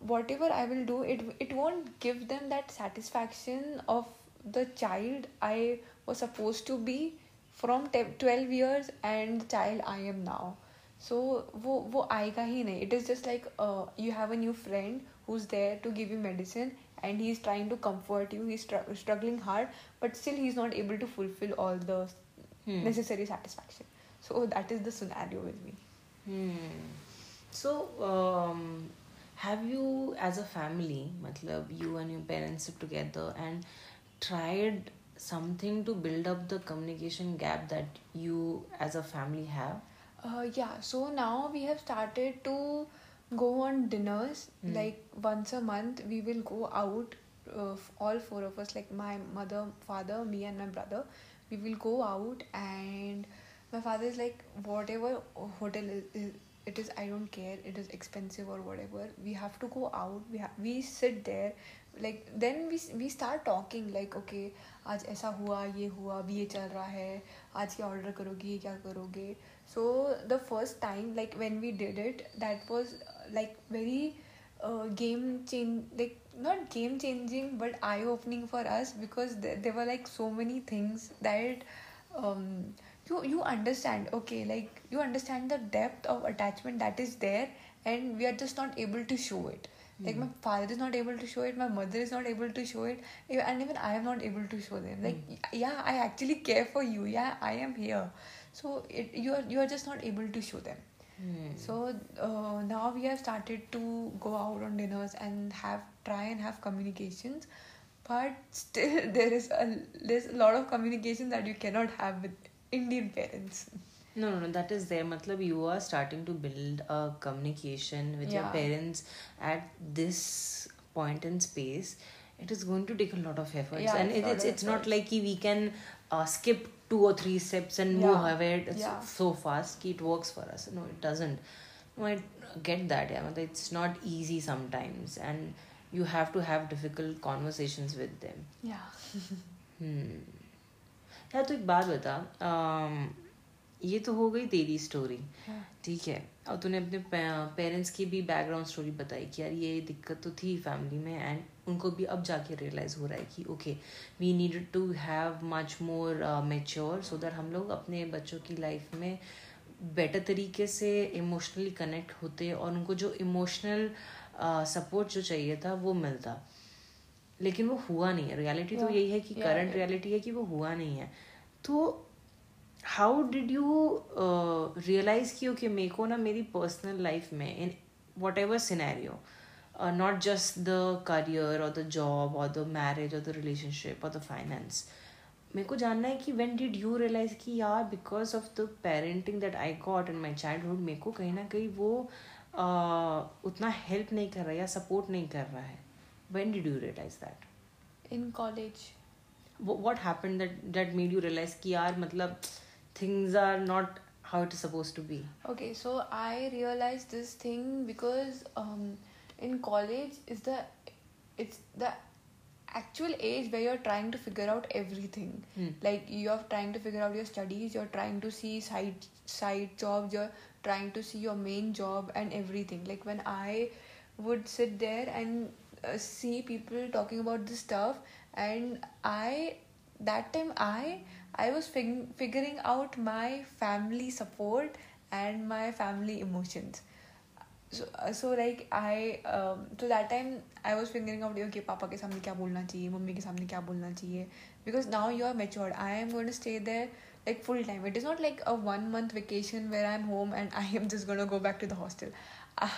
whatever i will do it it won't give them that satisfaction of the child i was supposed to be from 12 years and the child i am now. So wo wo aayega hi nahi. It is just like uh, you have a new friend who's there to give you medicine and he's trying to comfort you. He's struggling hard but still he's not able to fulfill all the hmm. necessary satisfaction so that is the scenario with me Hmm. So, um, have you, as a family, matlab, you and your parents sit together and tried something to build up the communication gap that you, as a family, have? Uh, yeah, so now we have started to go on dinners. Hmm. Like once a month, we will go out, uh, all four of us, like my mother, father, me, and my brother. We will go out, and my father is like, whatever hotel is, is it is, I don't care. It is expensive or whatever. We have to go out. We ha- we sit there. Like then we we start talking like okay आज ऐसा हुआ ये हुआ अभी ये चल रहा है आज क्या ऑर्डर करोगी ये क्या करोगे so the first time like when we did it that was uh, like very uh, game change like not game changing but eye opening for us because there, there were like so many things that um you you understand okay like you understand the depth of attachment that is there and we are just not able to show it. Like my father is not able to show it my mother is not able to show it and even i am not able to show them. Like yeah i actually care for you yeah i am here. So it you are you are just not able to show them. Hmm. so uh, now we have started to go out on dinners and have try and have communications but still there is a there's a lot of communication that you cannot have with Indian parents. No, no, no. That is there. Matlab, you are starting to build a communication with yeah. your parents at this point in space. It is going to take a lot of efforts, yeah, and it's it's, it's not like we can uh, skip two or three steps and yeah. move ahead yeah. so fast. It works for us. No, it doesn't. No, I get that. Yeah, it's not easy sometimes, and you have to have difficult conversations with them. Yeah. hmm. यार तो एक बात बता अम, ये तो हो गई तेरी स्टोरी ठीक है? और तूने अपने पेरेंट्स की भी बैकग्राउंड स्टोरी बताई कि यार ये दिक्कत तो थी फैमिली में एंड उनको भी अब जाके रियलाइज़ हो रहा है कि okay we needed to have much more mature so that हम लोग अपने बच्चों की लाइफ में बेटर तरीके से इमोशनली कनेक्ट होते और उनको जो इमोशनल सपोर्ट uh, जो चाहिए था वो मिलता। लेकिन वो हुआ नहीं है। रियलिटी तो यही है कि करंट. रियलिटी है कि वो हुआ नहीं है। तो हाउ डिड यू रियलाइज़ कि ओके मेरे को ना मेरी पर्सनल लाइफ में in whatever scenario not just the career और द जॉब और द मैरिज और द रिलेशनशिप और द फाइनेंस मेरे को जानना है कि वेन डिड यू रियलाइज़ कि यार because of the parenting that I got in my childhood मेरे को कहीं ना कहीं वो uh, उतना हेल्प नहीं कर रहा है या सपोर्ट नहीं कर रहा है। when did you realize that? In college. What happened that that made you realize ki yaar matlab things are not how it is supposed to be? Okay so i realized this thing because um, in college is the it's the actual age where you're trying to figure out everything. Hmm. like you're trying to figure out your studies you're trying to see side side jobs you're trying to see your main job and everything. Like when i would sit there and uh, see people talking about this stuff and i that time i i was fig- figuring out my family support and my family emotions so uh, so like i um, so that time i was figuring out okay पापा के सामने क्या बोलना चाहिए mummy के सामने क्या बोलना चाहिए because now you are matured i am going to stay there like full time it is not like a one month vacation where i'm home and i am just going to go back to the hostel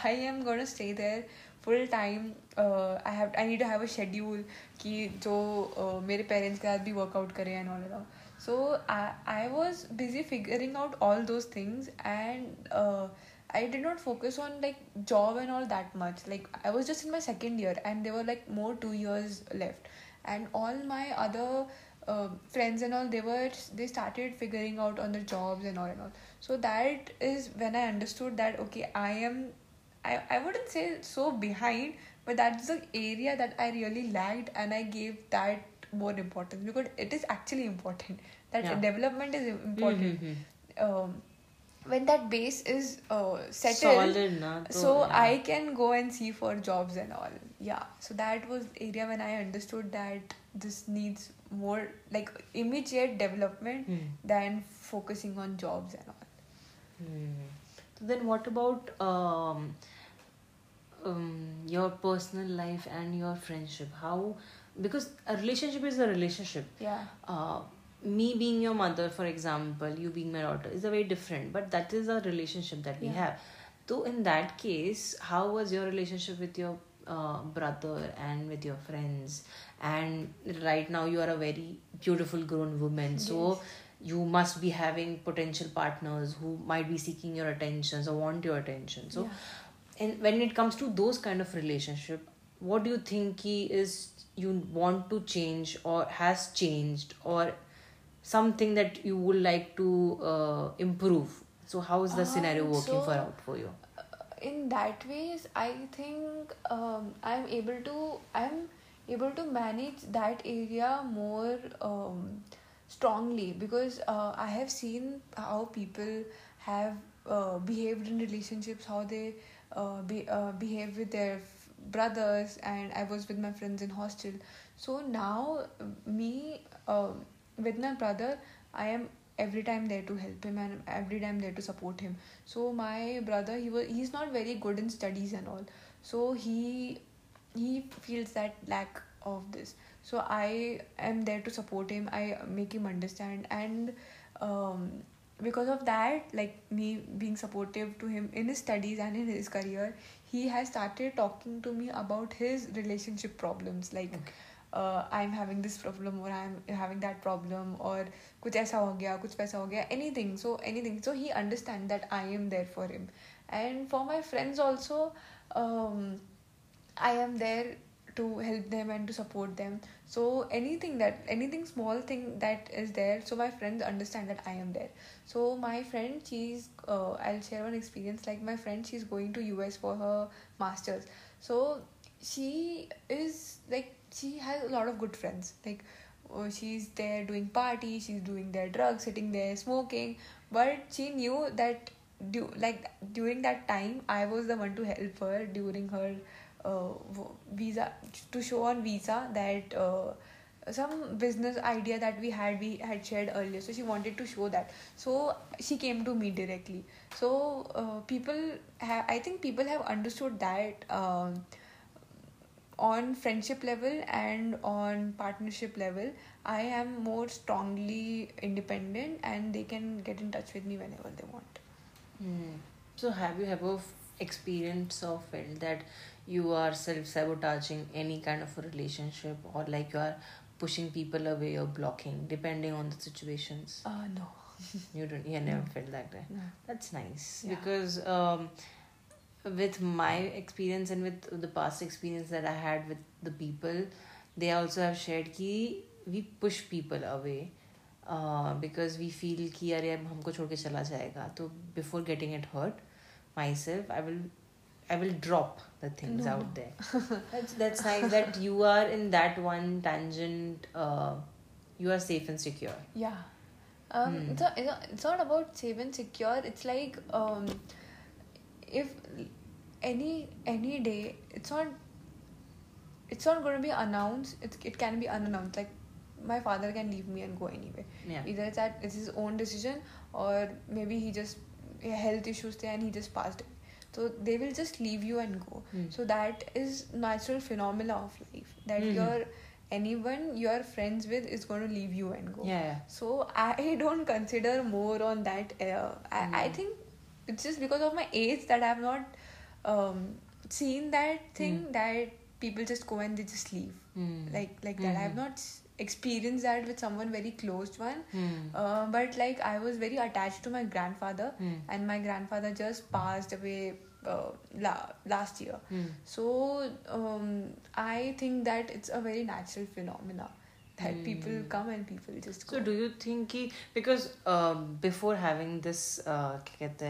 i am going to stay there full time uh, i have i need to have a schedule कि जो uh, मेरे parents के साथ भी workout करें and all and so I, I was busy figuring out all those things and uh, I did not focus on like job and all that much. Like I was just in my second year and there were like more two years left. And all my other uh, friends and all they were they started figuring out on their jobs and all and all. So that is when I understood that okay I am I, I wouldn't say so behind, but that's the area that I really lacked and I gave that more importance because it is actually important. That Yeah. development is important. Mhm. Um, when that base is uh, settled, solid na to, so yeah. I can go and see for jobs and all. Yeah. So that was area when I understood that this needs more like immediate development Hmm. than focusing on jobs and all. Hmm. So then what about um, um, your personal life and your friendship how because a relationship is a relationship Yeah. uh, me being your mother for example you being my daughter is a very different but that is a relationship that we Yeah. have so in that case how was your relationship with your uh, brother and with your friends and right now you are a very beautiful grown woman so Yes. You must be having potential partners who might be seeking your attention or want your attention. So Yeah. and when it comes to those kind of relationship what do you think he is you want to change or has changed or something that you would like to uh, improve? So how is the scenario Um, working for out for you? in that ways i think um, i'm able to i'm able to manage that area more um, strongly because uh, i have seen how people have uh, behaved in relationships how they uh, be, uh, behave with their f- brothers and i was with my friends in hostel. So now me um, with my brother i am every time there to help him and every time there to support him. So my brother he was he's not very good in studies and all. So he he feels that lack of this. So i am there to support him. I make him understand and um, because of that like me being supportive to him in his studies and in his career he has started talking to me about his relationship problems. Like okay. uh, i'm having this problem or i'm having that problem or kuch aisa ho gaya kuch paisa ho gaya anything. So anything. So he understands that i am there for him. And for my friends also um, i am there to help them and to support them. So anything that anything small thing that is there so my friends understand that i am there. So my friend she's uh, i'll share one experience like my friend she's going to us for her masters. So she is like she has a lot of good friends. Like uh, she's there doing party she's doing their drugs sitting there smoking. But she knew that do like during that time i was the one to help her during her visa to show on visa that uh, some business idea that we had we had shared earlier so she wanted to show that so she came to me directly so uh, people have i think people have understood that um, on friendship level and on partnership level I am more strongly independent and they can get in touch with me whenever they want. Hmm. So, have you ever experienced or felt that you are self sabotaging any kind of a relationship or like you are pushing people away or blocking depending on the situations? Uh, no. You don't, you never No. felt like that. No. That's nice Yeah. because um, with my experience and with the past experience that I had with the people, they also have shared कि we push people away uh, because we feel कि यार यार हमको छोड़ के चला जाएगा तो before getting it hurt myself I will I will drop the things No. out there. that's that's nice that you are in that one tangent. Uh, you are safe and secure. Yeah. Um, Hmm. it's, not, it's, not, it's not about safe and secure. It's like um, if any any day, it's not it's not going to be announced. It it can be unannounced. Like my father can leave me and go anywhere. Yeah. Either it's that it's his own decision, or maybe he just health issues there and he just passed. away. So they will just leave you and go. Hmm. So that is natural phenomena of life. That Mhm. your anyone you're friends with is going to leave you and go. Yeah. So I don't consider more on that. Uh, I, I Mm. think it's just because of my age that I've not um, seen that thing Mm. that people just go and they just leave mm. like like that mm-hmm. i've not experienced that with someone very close one mm. uh, but like i was very attached to my grandfather hmm. and my grandfather just passed away uh, la- last year hmm. so um, i think that it's a very natural phenomena that hmm. people come and people just go. So do you think he, because uh, before having this uh,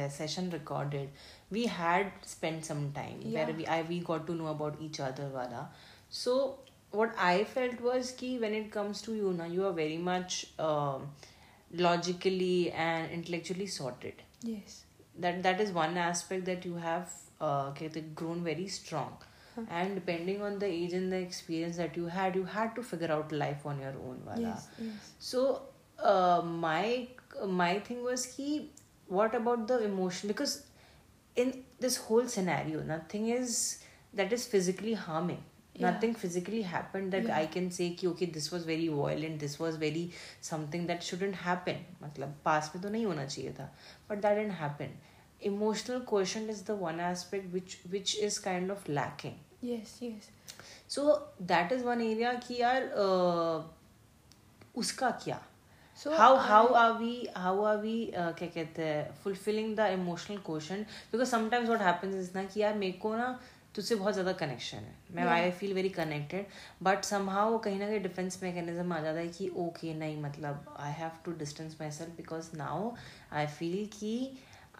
session recorded, we had spent some time yeah. where we I we got to know about each other wala. So what I felt was ki when it comes to you now you are very much uh, logically and intellectually sorted. Yes. That that is one aspect that you have uh, grown very strong. Huh. And depending on the age and the experience that you had, you had to figure out life on your own. Wala. Yes, yes. So uh, my my thing was ki what about the emotion because in this whole scenario nothing is that is physically harming. Yeah. nothing physically happened that yeah. i can say ki, okay this was very violent this was very something that shouldn't happen. Matlab past mein nahi hona tha but that didn't happen. Emotional quotient is the one aspect which which is kind of lacking. Yes yes. So that is one area ki yaar uh, uska kya? So how I- how are we how are we uh, क्या कहते हैं fulfilling the emotional quotient? Because sometimes what happens is ना कि यार मेरे को ना तुझसे बहुत ज़्यादा कनेक्शन है। मैं. I feel very connected but somehow कहीं ना कहीं डिफेंस मैकेनिज्म आ जाता है कि ओके नहीं मतलब I have to distance myself because now I feel कि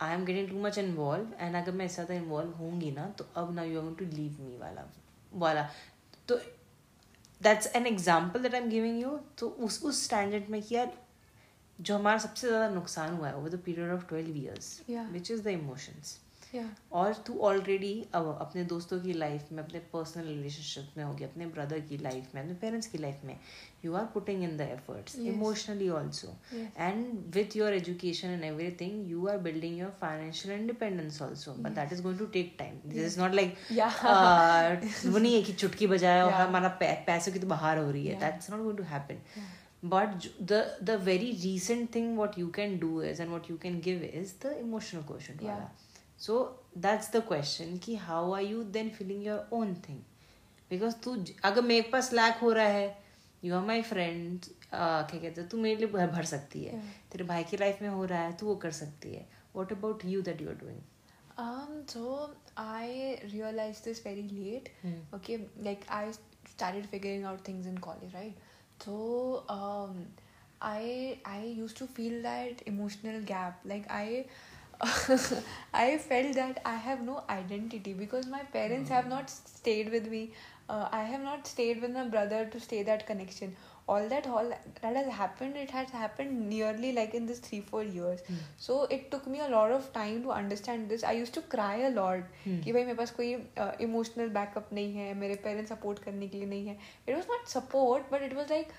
I am getting too much involve and अगर मैं इससे ज़्यादा इन्वॉल्व होंगी ना तो अब ना you are to leave me वाला वाला। तो that's an example that I am giving you तो उस उस स्टैंडर्ड में कि यार जो हमारा सबसे ज़्यादा नुकसान हुआ है over the period of twelve years which is the emotions और तू ऑलरेडी अब अपने दोस्तों की लाइफ में अपने पर्सनल रिलेशनशिप में होगी अपने ब्रदर की लाइफ में अपने पेरेंट्स की लाइफ में you are putting in the efforts emotionally also and with your education and everything you are building your financial independence also but that is going to take time this is not like वो नहीं है कि चुटकी बजाए और हमारा पैसों की तो बाहर हो रही है. Yeah. That's not going to happen. But the the very recent thing what you can do is and what you can give is the emotional question so that's the question कि how are you then feeling your own thing because तू अगर मेरे पास lack हो रहा है you are my friend क्या कहते हैं तू मेरे लिए भर सकती है तेरे भाई की लाइफ में हो रहा है तू वो कर सकती है what about you that you are doing so I realise this very late okay like I start figuring out things in college right So um, I I used to feel that emotional gap. Like I I felt that I have no identity because my parents have not stayed with me. Uh, I have not stayed with my brother to stay that connection. All that all that has happened. It has happened nearly like in this three four years. So it took me a lot of time to understand this. I used to cry a lot Hmm. कि भाई मेरे पास कोई emotional backup नहीं है मेरे parents support करने के लिए नहीं है it was not support but it was like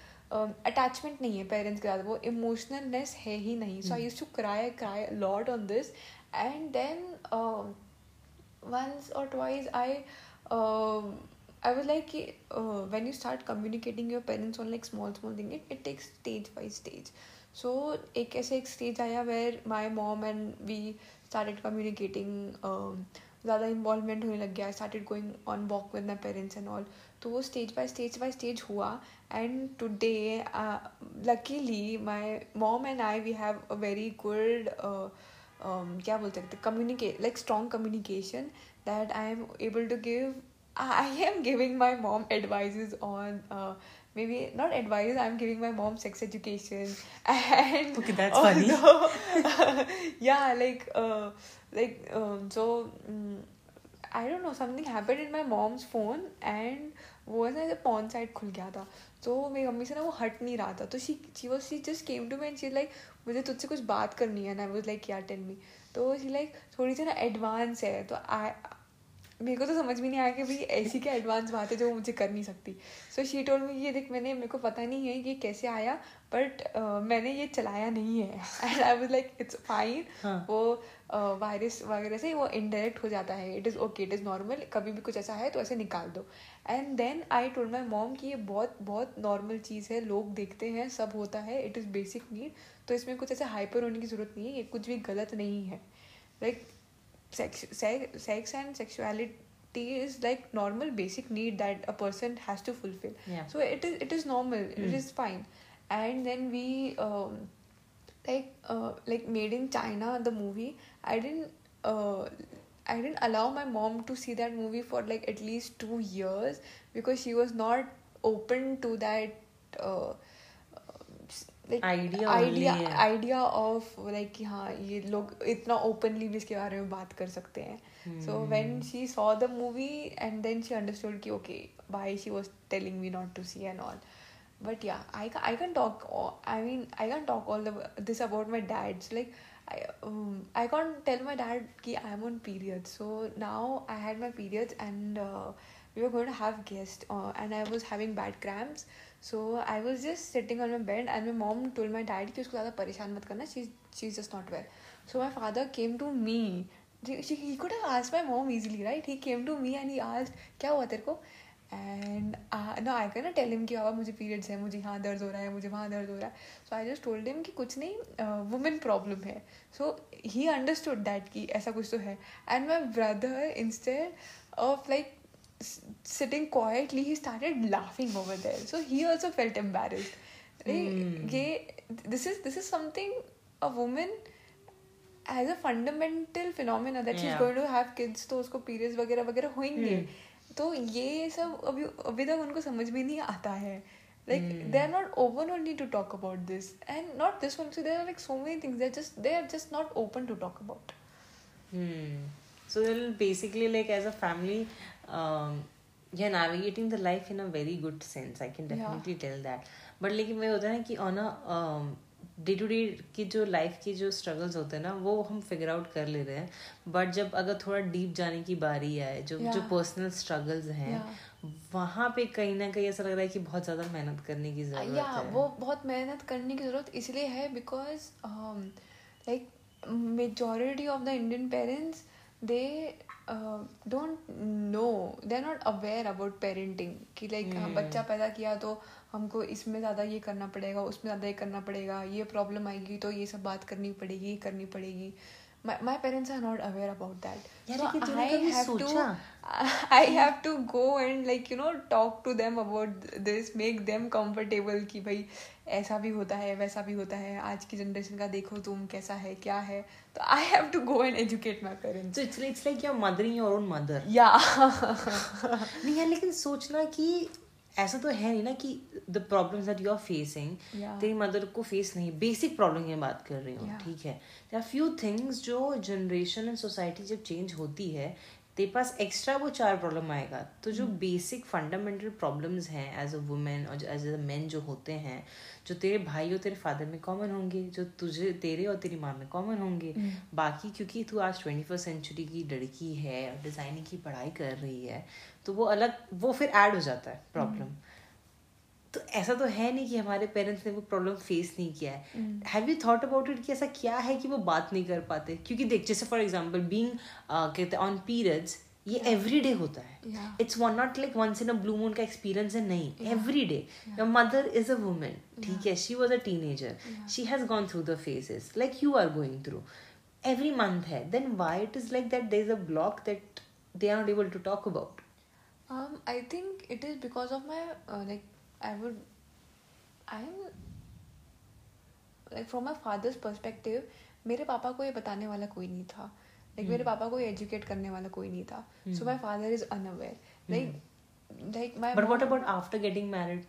attachment नहीं है पेरेंट्स के साथ वो इमोशनलनेस है ही नहीं सो I use to cry cry lot on this and then once और twice I I would like कि when you start communicating your parents on like small small thing it it takes stage by stage so एक ऐसे एक stage आया where my mom and we start communicating ज़्यादा involvement होने लग गया. Started going on walk with my parents and all तो वो stage by stage by stage हुआ. And today luckily my mom and I we have a very good क्या बोल सकते communicate like strong communication that I am able to give I am giving my mom advises on maybe not advice i'm giving my mom sex education and okay that's funny yeah like uh, like um, so um, I don't know something happened in my mom's phone and वो ना ऐसे pawn side खुल गया था तो मेरी mummy से ना वो हट नहीं रहा था तो she she was she just came to me and she like मुझे तुझसे कुछ बात करनी है ना आई वॉज लाइक क्या टेल मी तो शी लाइक थोड़ी सी ना एडवांस है तो आई मेरे को तो समझ में नहीं आया कि भाई ऐसी क्या एडवांस बात है जो मुझे कर नहीं सकती। सो शी टोल में ये देख मैंने मेरे को पता नहीं है ये कैसे आया बट uh, मैंने ये चलाया नहीं है। And I was like it's fine वो वायरस uh, वगैरह से वो इनडायरेक्ट हो जाता है। It is okay it is normal कभी भी कुछ ऐसा है तो ऐसे निकाल दो। And then I told my mom कि ये बहुत बहुत नॉर्मल चीज़ है। लोग देखते हैं सब होता है। इट इज़ बेसिक नीड तो इसमें कुछ ऐसे हाइपर होने की ज़रूरत नहीं है। ये कुछ भी गलत नहीं है। Like like, sex, sex, sex and sexuality is like normal basic need that a person has to fulfill yeah. so it is it is normal mm. it is fine and then we um, like uh, like made in china the movie i didn't uh, i didn't allow my mom to see that movie for like at least two years because she was not open to that uh, idea idea of like कि हाँ ये लोग इतना openly भी इसके बारे में बात कर सकते हैं। So when she saw the movie and then she understood कि okay by she was telling me not to see and all but yeah I I can talk I mean I can talk all this about my dads like I can't tell my dad कि I am on period so now I had my periods and we are going to have guest and I was having bad cramps so I was just sitting on my bed and my mom told my dad कि उसको ज़्यादा परेशान मत करना she she is just not well so my father came to me he could have my mom easily right he came to me and he asked क्या हुआ तेरे को? And no I can tell him कि बाबा मुझे periods है मुझे यहाँ दर्द हो रहा है मुझे वहाँ दर्द हो रहा है. So I just told him कि कुछ नहीं वुमेन uh, प्रॉब्लम है. सो ही अंडरस्टूड दैट कि ऐसा कुछ तो है. And my brother instead of like sitting quietly, he started laughing over there. So he also felt embarrassed. Mm. this is this is something a woman as a fundamental phenomena that yeah. she's going to have kids तो उसको periods वगैरह वगैरह होंगे hmm. तो ये सब अभी अभी तक उनको समझ में नहीं आता है like mm. they are not open only to talk about this and not this one so there are like so many things they're just they are just not open to talk about hmm. so they'll basically like as a family um, you're navigating the life in a very good sense. I can definitely yeah. tell that. But लेकिन वही होता है ना कि on a day to day की जो life की जो स्ट्रगल्स होते हैं ना वो हम फिगर आउट कर ले रहे हैं बट जब अगर थोड़ा डीप जाने की बारी आए जो yeah. जो पर्सनल स्ट्रगल्स हैं yeah. वहाँ पे कहीं ना कहीं ऐसा लग रहा है कि बहुत ज़्यादा मेहनत करने की ज़रूरत yeah, है वो बहुत मेहनत करने की ज़रूरत इसलिए है because like majority of the Indian parents they don't know they are not aware about parenting कि लाइक हाँ बच्चा पैदा किया तो हमको इसमें ज़्यादा ये करना पड़ेगा उसमें ज़्यादा ये करना पड़ेगा ये प्रॉब्लम आएगी तो ये सब बात करनी पड़ेगी ये करनी पड़ेगी। My, my parents are not aware about that. yeah, so I have to I have to go and like you know talk to them about this make them comfortable कि भाई ऐसा भी होता है वैसा भी होता है। आज की जनरेशन का देखो तुम कैसा है क्या है। तो I have to go and educate my parents so it's it's like you're mothering your own mother. Yeah. नहीं यार लेकिन सोचना कि ऐसा तो है नहीं ना कि the problems that you are facing तेरी मदर को फेस नहीं बेसिक प्रॉब्लम की बात कर रही हूँ ठीक yeah. है देर फ्यू थिंग्स जो जनरेशन एंड सोसाइटी जब चेंज होती है तेरे पास एक्स्ट्रा वो चार प्रॉब्लम आएगा तो जो बेसिक फंडामेंटल प्रॉब्लम्स हैं एज अ वुमेन और एज अ मैन जो होते हैं जो तेरे भाई और तेरे फादर में कॉमन होंगे जो तुझे तेरे और तेरी माँ में कॉमन होंगे hmm. बाकी क्योंकि तू आज ट्वेंटी फ़र्स्ट सेंचुरी की लड़की है और डिज़ाइनिंग की पढ़ाई कर रही है तो वो अलग वो फिर ऐड हो जाता है प्रॉब्लम. तो ऐसा तो है नहीं कि हमारे पेरेंट्स ने वो प्रॉब्लम फेस नहीं किया है। Have you thought about it कि ऐसा क्या है कि वो बात नहीं कर पाते? क्योंकि देख जैसे फॉर एग्ज़ाम्पल बींग कहते ऑन पीरियड्स ये एवरी डे होता है। It's one not like once in a blue moon का एक्सपीरियंस है नहीं। Every day your mother is a woman ठीक है? She was a teenager she has gone through the phases like you are going through every month है. Then why it is like that there is a block that they are not able to talk about? Um, I think it is because of my I would, I am like from my father's perspective मेरे पापा को ये बताने वाला कोई नहीं था। Like मेरे hmm. पापा को ये एजुकेट करने वाला कोई नहीं था। So my father is unaware like like my but what about after getting married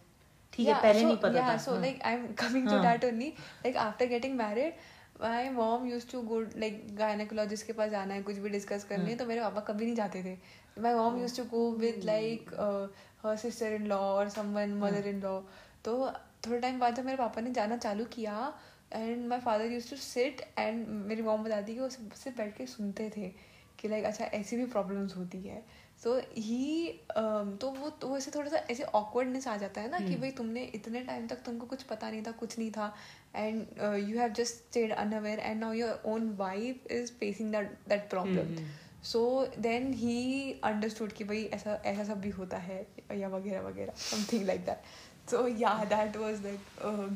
ठीक है पहले नहीं पता था। So like I am coming to that only like after getting married my mom used to go like gynecologist के पास जाना है कुछ भी डिस्कस करनी है तो मेरे पापा कभी नहीं जाते थे. My mom use to go with like uh, her sister-in-law or someone हाँ. mother-in-law. तो थोड़े टाइम बाद जब मेरे पापा ने जाना चालू किया and my father use to sit and मेरी मॉम बताती कि वो सिर्फ़ बैठ के सुनते थे कि लाइक अच्छा ऐसी भी प्रॉब्लम्स होती है सो ही तो वो तो वो ऐसे थोड़ा सा ऐसे ऑकवर्डनेस आ जाता है ना कि भाई तुमने इतने टाइम तक तुमको कुछ पता नहीं था कुछ नहीं था and you have just stayed unaware and now your own wife is facing that that problem so then he understood कि भाई ऐसा ऐसा सब भी होता है या वगैरह वगैरह समथिंग लाइक दैट सो या that was like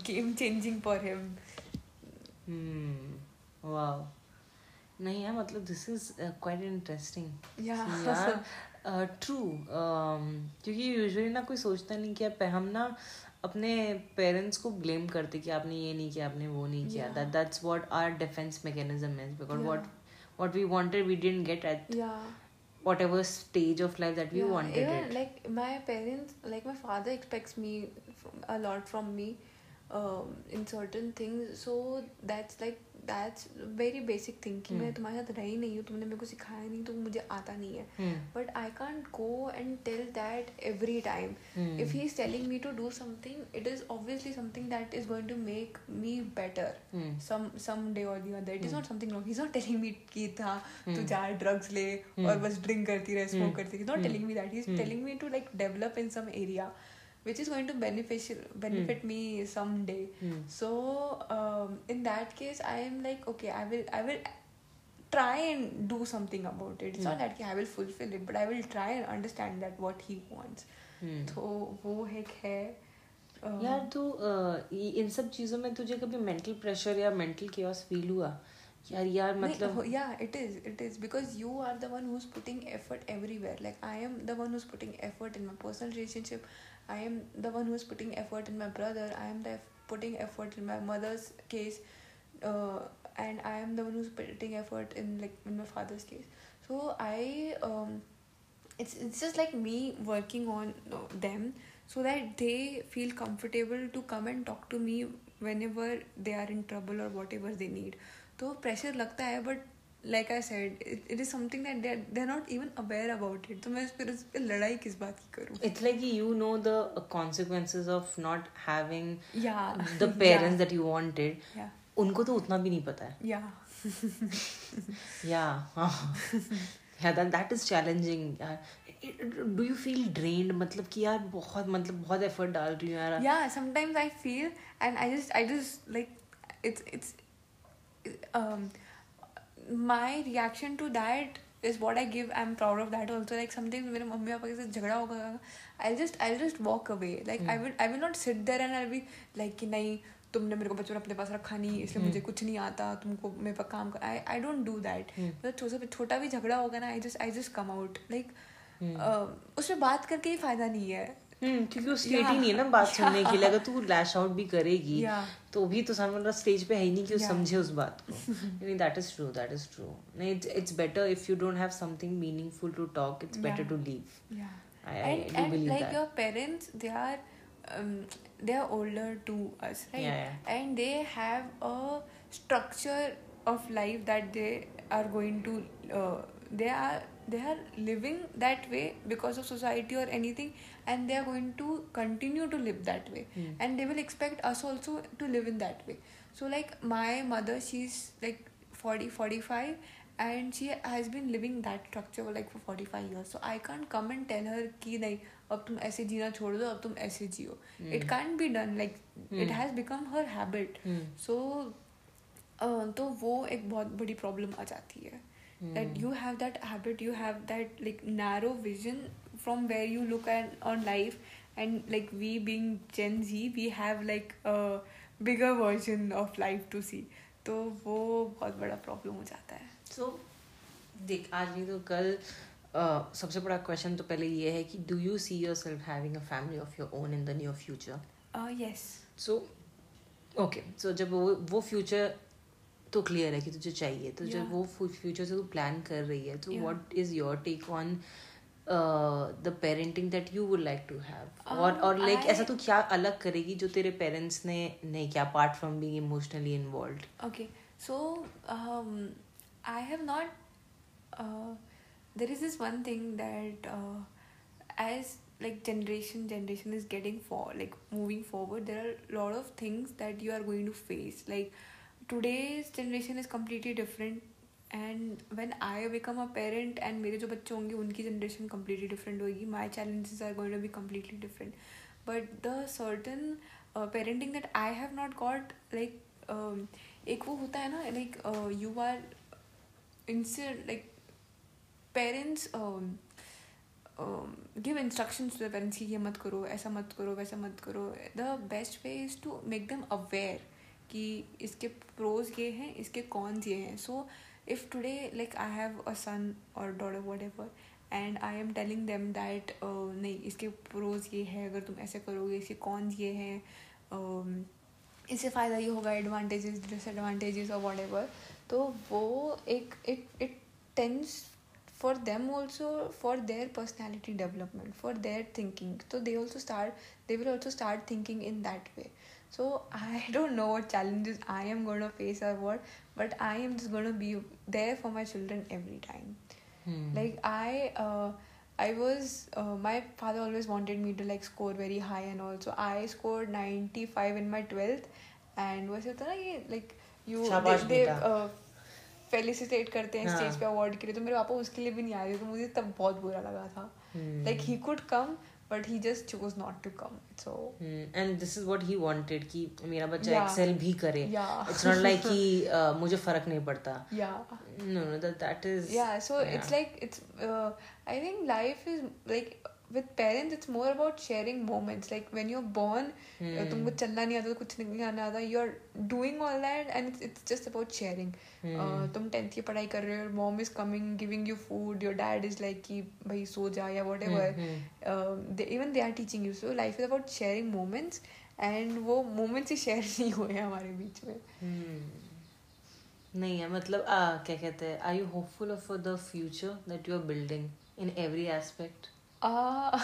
game changing for him hmm wow नहीं यार मतलब this is quite interesting Yeah. यार ट्रू क्योंकि यूजुअली ना कोई सोचता नहीं कि आप हम ना अपने पेरेंट्स को ब्लेम करते कि आपने ये नहीं किया आपने वो नहीं किया that that's what our defence mechanism is because what what we wanted we didn't get at whatever stage of life that we yeah, wanted even it like my parents like my father expects me a lot from me um, in certain things so that's like that's very basic thing कि मैं hmm. तुम्हारे साथ रही नहीं हूँ तुमने मेरे को सिखाया नहीं तो मुझे आता नहीं है। But I can't go and tell that every time if he is telling me to do something it is obviously something that is going to make me better some some day और the other it is not something wrong is not telling me की था तू hmm. जा drugs ले और hmm. बस drink करती रहे स्मोक करती रहे. Not telling me that he is telling me to like develop in some area which is going to beneficial benefit me someday Hmm. so um, in that case i am like okay i will i will try and do something about it it's not Hmm. that कि I will fulfill it but I will try and understand that what he wants Hmm. तो वो एक है um, यार तो अ, ये- इन सब चीजों में तुझे कभी मेंटल प्रेशर या मेंटल केओस फील हुआ यार यार नहीं, मतलब हो- yeah it is it is because you are the one who's putting effort everywhere like i am the one who's putting effort in my personal relationship i am the one who's putting effort in my brother i am the putting effort in my mother's case uh, and i am the one who's putting effort in like in my father's case so i um it's it's just like me working on uh, them so that they feel comfortable to come and talk to me whenever they are in trouble or whatever they need तो pressure लगता है but like I said it is something that they they are not even aware about it तो मैं फिर उस पर लड़ाई किस बात की करूँ it's like you know the consequences of not having या the parents that you wanted या उनको तो उतना भी नहीं पता है या yeah yeah that that is challenging यार do you feel drained मतलब कि यार बहुत मतलब बहुत एफर्ट डाल रही हूँ यार yeah sometimes i feel and i just i just like it's it's um my reaction to that is what I give I am proud of that also like something मेरे मम्मी पापा के साथ झगड़ा होगा I just I just walk away like I will I will not sit there and I be like कि नहीं तुमने मेरे को बचपन अपने पास रखा नहीं इसलिए मुझे hmm. कुछ नहीं आता तुमको मेरे पास काम I I don't do that मतलब छोटा भी झगड़ा होगा ना I just I just come out like उसमें बात करके ही फ़ायदा नहीं है. क्योंकि वो स्टेट ही. नहीं है ना बात सुनने के लिए अगर तू लैश आउट भी करेगी. तो भी तो सामने वाला स्टेज पे है ही नहीं कि वो. समझे उस बात को नहीं that is true that is true नहीं it's better if you don't have something meaningful to talk it's better. To leave and do and believe like that. your parents, they are um, they are older to us, right? Yeah, yeah. And they have a structure of life that they are. Uh, living that way because of society or anything, and they are going to continue to live that way, Hmm. and they will expect us also to live in that way. So like my mother, she's like 40, 45 and she has been living that structure for like for 45 years so i can't come and tell her कि नहीं अब तुम ऐसे जीना छोड़ दो अब तुम ऐसे जियो it can't be done like it Hmm. has become her habit Hmm. so uh, तो वो एक बहुत बड़ी प्रॉब्लम आ जाती है that Hmm. you have that habit you have that like narrow vision from where you look at on life and like we being gen z we have like a bigger version of life to see तो वो बहुत बड़ा problem हो जाता है सो देख आज नहीं तो कल अ, सबसे बड़ा क्वेश्चन तो पहले ये है कि do you see yourself having a family of your own in the near future yes so okay so जब वो वो फ्यूचर तो क्लियर है कि तुझे चाहिए। तो जब वो फ्यूचर से तू प्लान कर रही है तो what is your take on the parenting that you would like to have और और लाइक ऐसा तू क्या अलग करेगी जो तेरे पेरेंट्स ने नहीं किया apart from being emotionally involve okay so I have not there is this one thing that as like generation generation is getting for like moving forward there are lot of things that you are going to face like today's generation is completely different and when I become a parent and मेरे जो बच्चे होंगे, उनकी generation completely different होगी. My challenges are going to be completely different but the certain parenting that I have not got like एक वो होता है ना लाइक यू आर इनसे like parents give instructions to the parents कि ये मत करो, ऐसा मत करो, वैसा मत करो. The best way is to make them aware कि इसके प्रोज ये हैं इसके कॉन्स ये हैं। So if today like I have a son और daughter whatever and I am telling them that नहीं इसके प्रोज ये है अगर तुम ऐसे करोगे इसके कॉन्स ये हैं um, इससे फ़ायदा ये होगा एडवांटेजेस डिसएडवांटेजेस और वॉट एवर तो वो एक it it tends for them also for their personality development for their thinking तो they also start they will also start thinking in that way so i don't know what challenges i am going to face or what but i am just going to be there for my children every time like i uh, i was uh, my father always wanted me to like score very high and also i scored 95 in my 12th and वैसे होता है ना ये like you शाबाश they, they बेटा। uh, felicitate करते हैं हाँ। स्टेज पे अवार्ड के लिए तो मेरे पापा उसके लिए भी नहीं आए थे तो मुझे तब बहुत बुरा लगा था Hmm. Like he could come but he just choose not to come so and this is what he wanted कि मेरा बच्चा Yeah. एक्सेल भी करे Yeah. इट्स नॉट लाइक कि uh, मुझे फर्क नहीं पड़ता या no no that that is yeah so it's yeah. like it's uh, i with parents it's more about sharing moments like when you're born Hmm. uh, तुमको चलना नहीं आता कुछ नहीं आना आता doing all that and it's, it's just about sharing Hmm. uh, तुम tenth की पढ़ाई कर रहे हो mom is coming giving you food your dad is like कि भाई सो जा या what Hmm, ever hmm. Even they are teaching you so life is about sharing moments and वो मोमेंट्स ही शेयर नहीं हुए हैं हमारे बीच में Hmm. नहीं है मतलब आ, क्या कहते हैं are you hopeful for the future that you are building in every aspect uh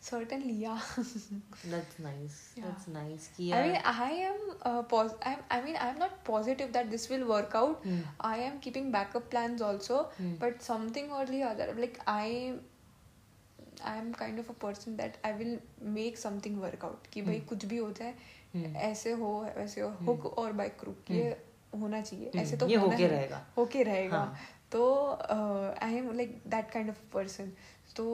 certainly yeah that's nice Yeah. That's nice कि I mean, I am uh, pos- I'm, I mean, I'm not positive that this will work out. Hmm. I am keeping backup plans also, Hmm. but something or the other, like I, I am kind of a person that I will make something work out. कि भाई Hmm. कुछ भी हो जाए Hmm. ऐसे हो वैसे हो Hmm. हुक और बाई क्रुक ये होना चाहिए Hmm. ऐसे तो होके रहेगा होके रहेगा हाँ. तो I am like that kind of person तो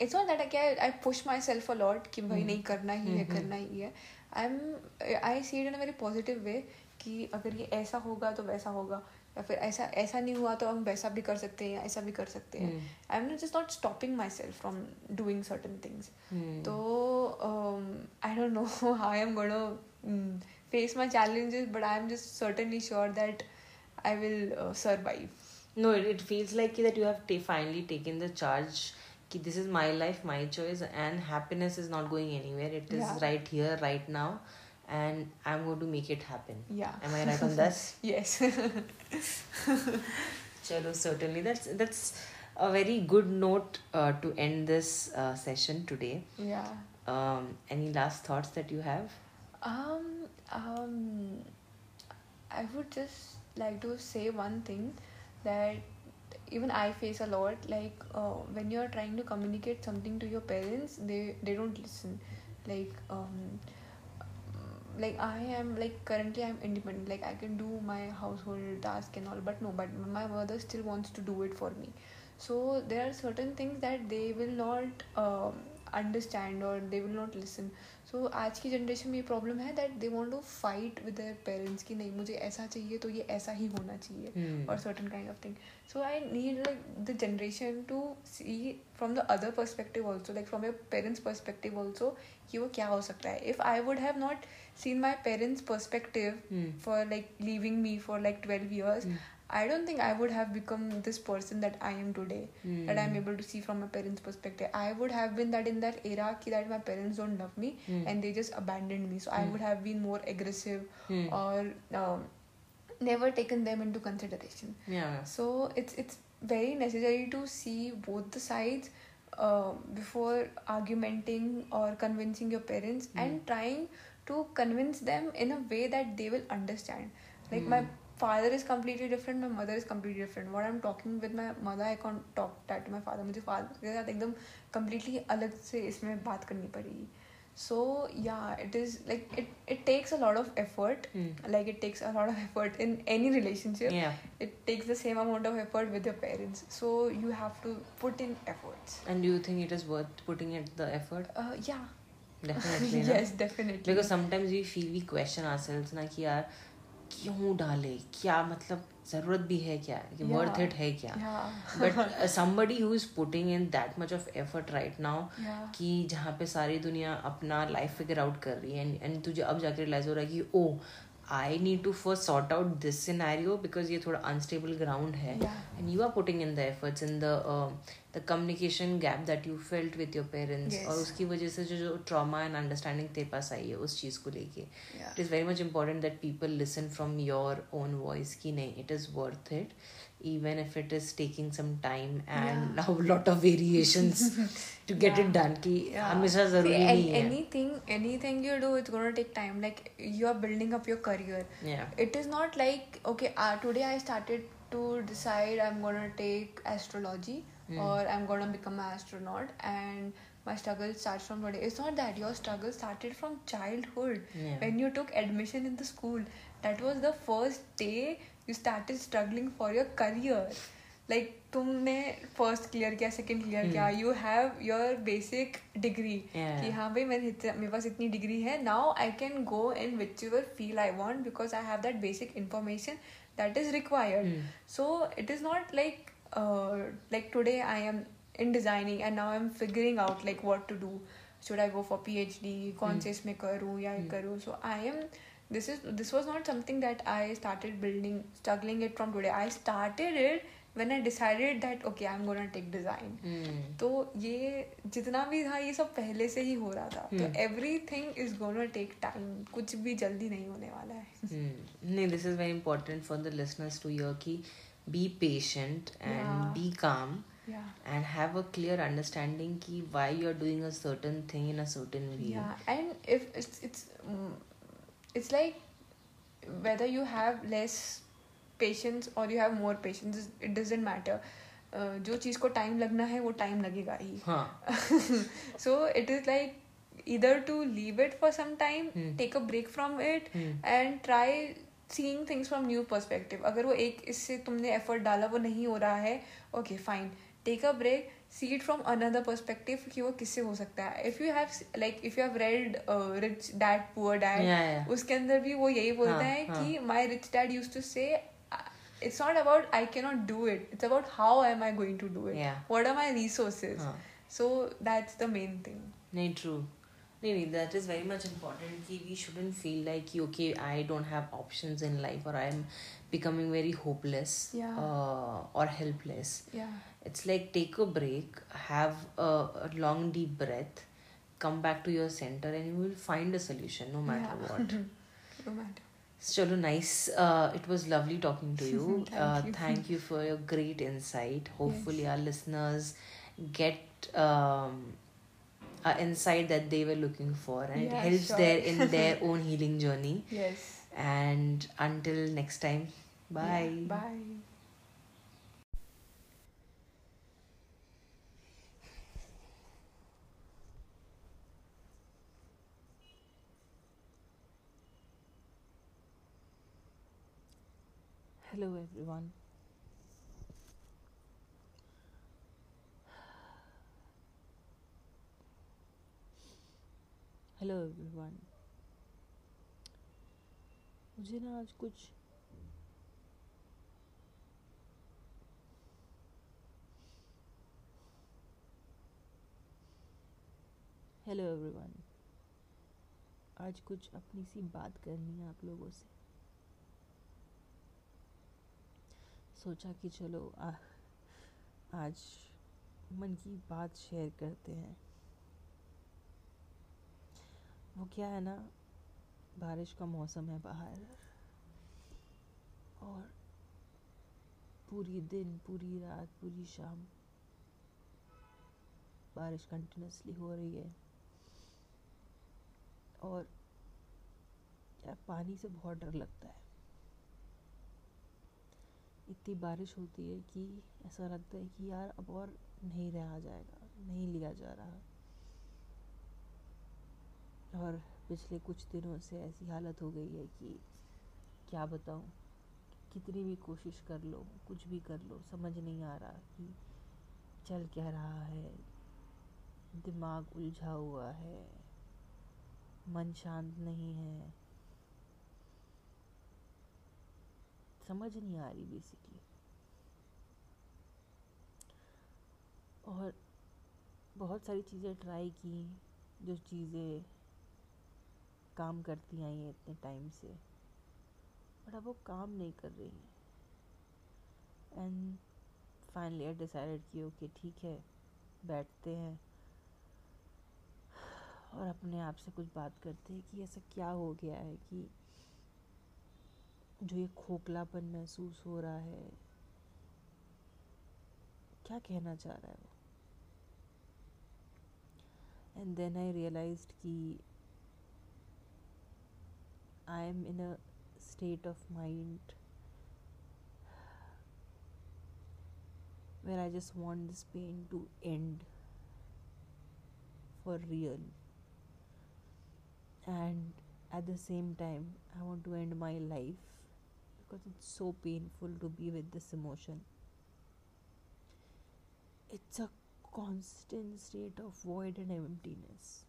it's not that I I push myself a lot कि भाई Hmm. नहीं करना ही है Hmm, hmm. करना ही है I am I see it in a very positive way कि अगर ये ऐसा होगा तो वैसा होगा या फिर ऐसा ऐसा नहीं हुआ तो हम वैसा भी कर सकते हैं या ऐसा भी कर सकते हैं. I am just not stopping myself from doing certain things. तो I don't know how I am going to mm, face my challenges, but I am just certainly sure that I will uh, survive. No, it, it feels like that you have ta- finally taken the charge. Ki this is my life, my choice, and happiness is not going anywhere. It is Yeah. right here, right now, and I'm going to make it happen. Yeah. Am I right on this? Yes. Chalo, certainly. That's that's a very good note uh, to end this uh, session today. yeah. Um, any last thoughts that you have? Um. Um. I would just like to say one thing that even I face a lot. Like uh, when you're trying to communicate something to your parents, they they don't listen. Like um. like i am like currently i'm independent like i can do my household task and all but no but my mother still wants to do it for me so there are certain things that they will not um, understand or they will not listen so आज की generation में ये problem है that they want to fight with their parents कि नहीं मुझे ऐसा चाहिए तो ये ऐसा ही होना चाहिए Hmm. और certain kind of thing so I need like the generation to see from the other perspective also like from your parents perspective also कि वो क्या हो सकता है if I would have not seen my parents perspective Hmm. for like leaving me for like 12 years Hmm. I don't think i would have become this person that i am today that i'm Hmm. able to see from my parents perspective i would have been that in that era ki that my parents don't love me Hmm. and they just abandoned me so i Hmm. would have been more aggressive Hmm. or um, never taken them into consideration yeah. so it's it's very necessary to see both the sides uh, before argumenting or convincing your parents and trying to convince them in a way that they will understand like my father is completely different my mother is completely different what i'm talking with my mother i can't talk that to my father मुझे father के साथ एकदम completely अलग से इसमें बात करनी पड़ेगी so yeah it is like it it takes a lot of effort Hmm. like it takes a lot of effort in any relationship Yeah. it takes the same amount of effort with your parents so you have to put in efforts And do you think it is worth putting it the effort? uh, yeah Definitely. na? yes definitely Because sometimes we feel we question ourselves ना कि यार क्यों डाले? क्या मतलब ज़रूरत भी है क्या? कि वर्थ इट है क्या? But somebody who is putting in that much of effort right now कि जहाँ पे सारी दुनिया अपना लाइफ फिगर आउट कर रही है एंड एंड तुझे अब जाके रियलाइज़ हो रहा है कि ओ I need to first sort out this scenario because ये थोड़ा अनस्टेबल ग्राउंड है. And you are putting in the efforts in the the communication gap that you felt with your parents. और उसकी वजह से जो जो ट्रामा एंड अंडरस्टैंडिंग तेरे पास आई है उस चीज़ को लेके it is very much much that people listen from your own voice की नहीं it is worth it it even if it is taking some time and yeah. a lot of variations to get yeah. it done ki yeah. hamesha zaruri anything anything you do it's going to take time like you are building up your career yeah it is not like okay uh, today i started to decide i'm going to take astrology mm. or i'm going to become an astronaut and my struggle starts from today it's not that your struggle started from childhood yeah. when you took admission in the school that was the first day you started struggling for your career like तुमने first clear किया second clear Hmm. किया you have your basic degree Yeah. कि हाँ भाई मेरे इतना- मेरे पास इतनी डिग्री है now I can go in which your feel I want because I have that basic information that is required Hmm. so it is not like uh, like today i am in designing and now i'm figuring out like what to do should i go for phd कौन Hmm. से इसमें करूँ या Hmm. करूँ so i am this is this was not something that i started building struggling it from today i started it when i decided that okay i'm gonna take design Hmm. तो ये जितना भी था ये सब पहले से ही हो रहा था तो Hmm. Everything is gonna take time कुछ भी जल्दी नहीं होने वाला है Hmm. No, this is very important for the listeners to hear ki be patient and Yeah. be calm या and have a clear understanding ki why you're doing a certain thing in a certain way Yeah, and if it's it's mm, it's like whether you have less patience और you have more patience it doesn't matter जो चीज़ को time लगना है वो time लगेगा ही। So it is like इधर to leave it for some time take a break from it and try seeing things from new perspective अगर वो एक इससे तुमने एफर्ट डाला वो नहीं हो रहा है okay fine take a break see it from another perspective कि वो किससे हो सकता है। If you have like if you have read rich dad poor dad उसके अंदर भी वो यही बोलते हैं कि my rich dad use to say it's not about I can not do it it's about how am I going to do it what are my resources so that's the main thing नहीं true नहीं नहीं that is very much important कि we shouldn't feel like कि okay I don't have option in life और I am becoming very hopeless और helpless it's like take a break have a, a long deep breath come back to your center and you will find a solution no matter Yeah. what no matter Chalo, nice. Uh, it was lovely talking to you. Thank uh, you. thank you for your great insight. Hopefully, our listeners get um, a insight that they were looking for, and it Yeah, helps sure. their in their own healing journey. yes And until next time, bye. Yeah, bye Everyone. Hello. Hello everyone मुझे ना आज कुछ hello everyone आज कुछ अपनी सी बात करनी है आप लोगों से सोचा कि चलो आ, आज मन की बात शेयर करते हैं। वो क्या है ना बारिश का मौसम है बाहर और पूरी दिन पूरी रात पूरी शाम बारिश कंटिन्यूसली हो रही है और यार पानी से बहुत डर लगता है। इतनी बारिश होती है कि ऐसा लगता है कि यार अब और नहीं रहा जाएगा, नहीं लिया जा रहा। और पिछले कुछ दिनों से ऐसी हालत हो गई है कि क्या बताऊँ, कितनी भी कोशिश कर लो, कुछ भी कर लो, समझ नहीं आ रहा कि चल क्या रहा है। दिमाग उलझा हुआ है, मन शांत नहीं है। समझ नहीं आ रही बेसिकली और बहुत सारी चीज़ें ट्राई की, जो चीज़ें काम करती आई हैं इतने टाइम से. बट अब वो काम नहीं कर रही हैं. एंड फाइनली आई डिसाइडेड कि ओके ठीक है, बैठते हैं. और अपने आप से कुछ बात करते हैं कि ऐसा क्या हो गया है कि जो ये खोखलापन महसूस हो रहा है, क्या कहना चाह रहा है वो? एंड देन आई रियलाइज़ कि I am in a state of mind where I just want this pain to end for real and at the same time I want to end my life because it's so painful to be with this emotion. It's a constant state of void and emptiness,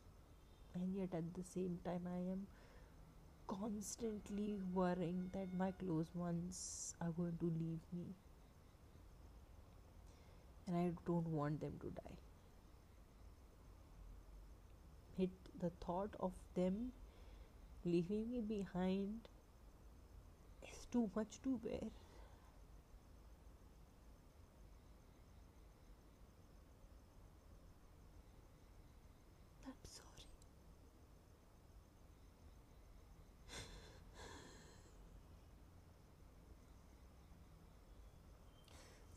and yet at the same time, I am constantly worrying that my close ones are going to leave me and I don't want them to die. It the thought of them leaving me behind too much to bear.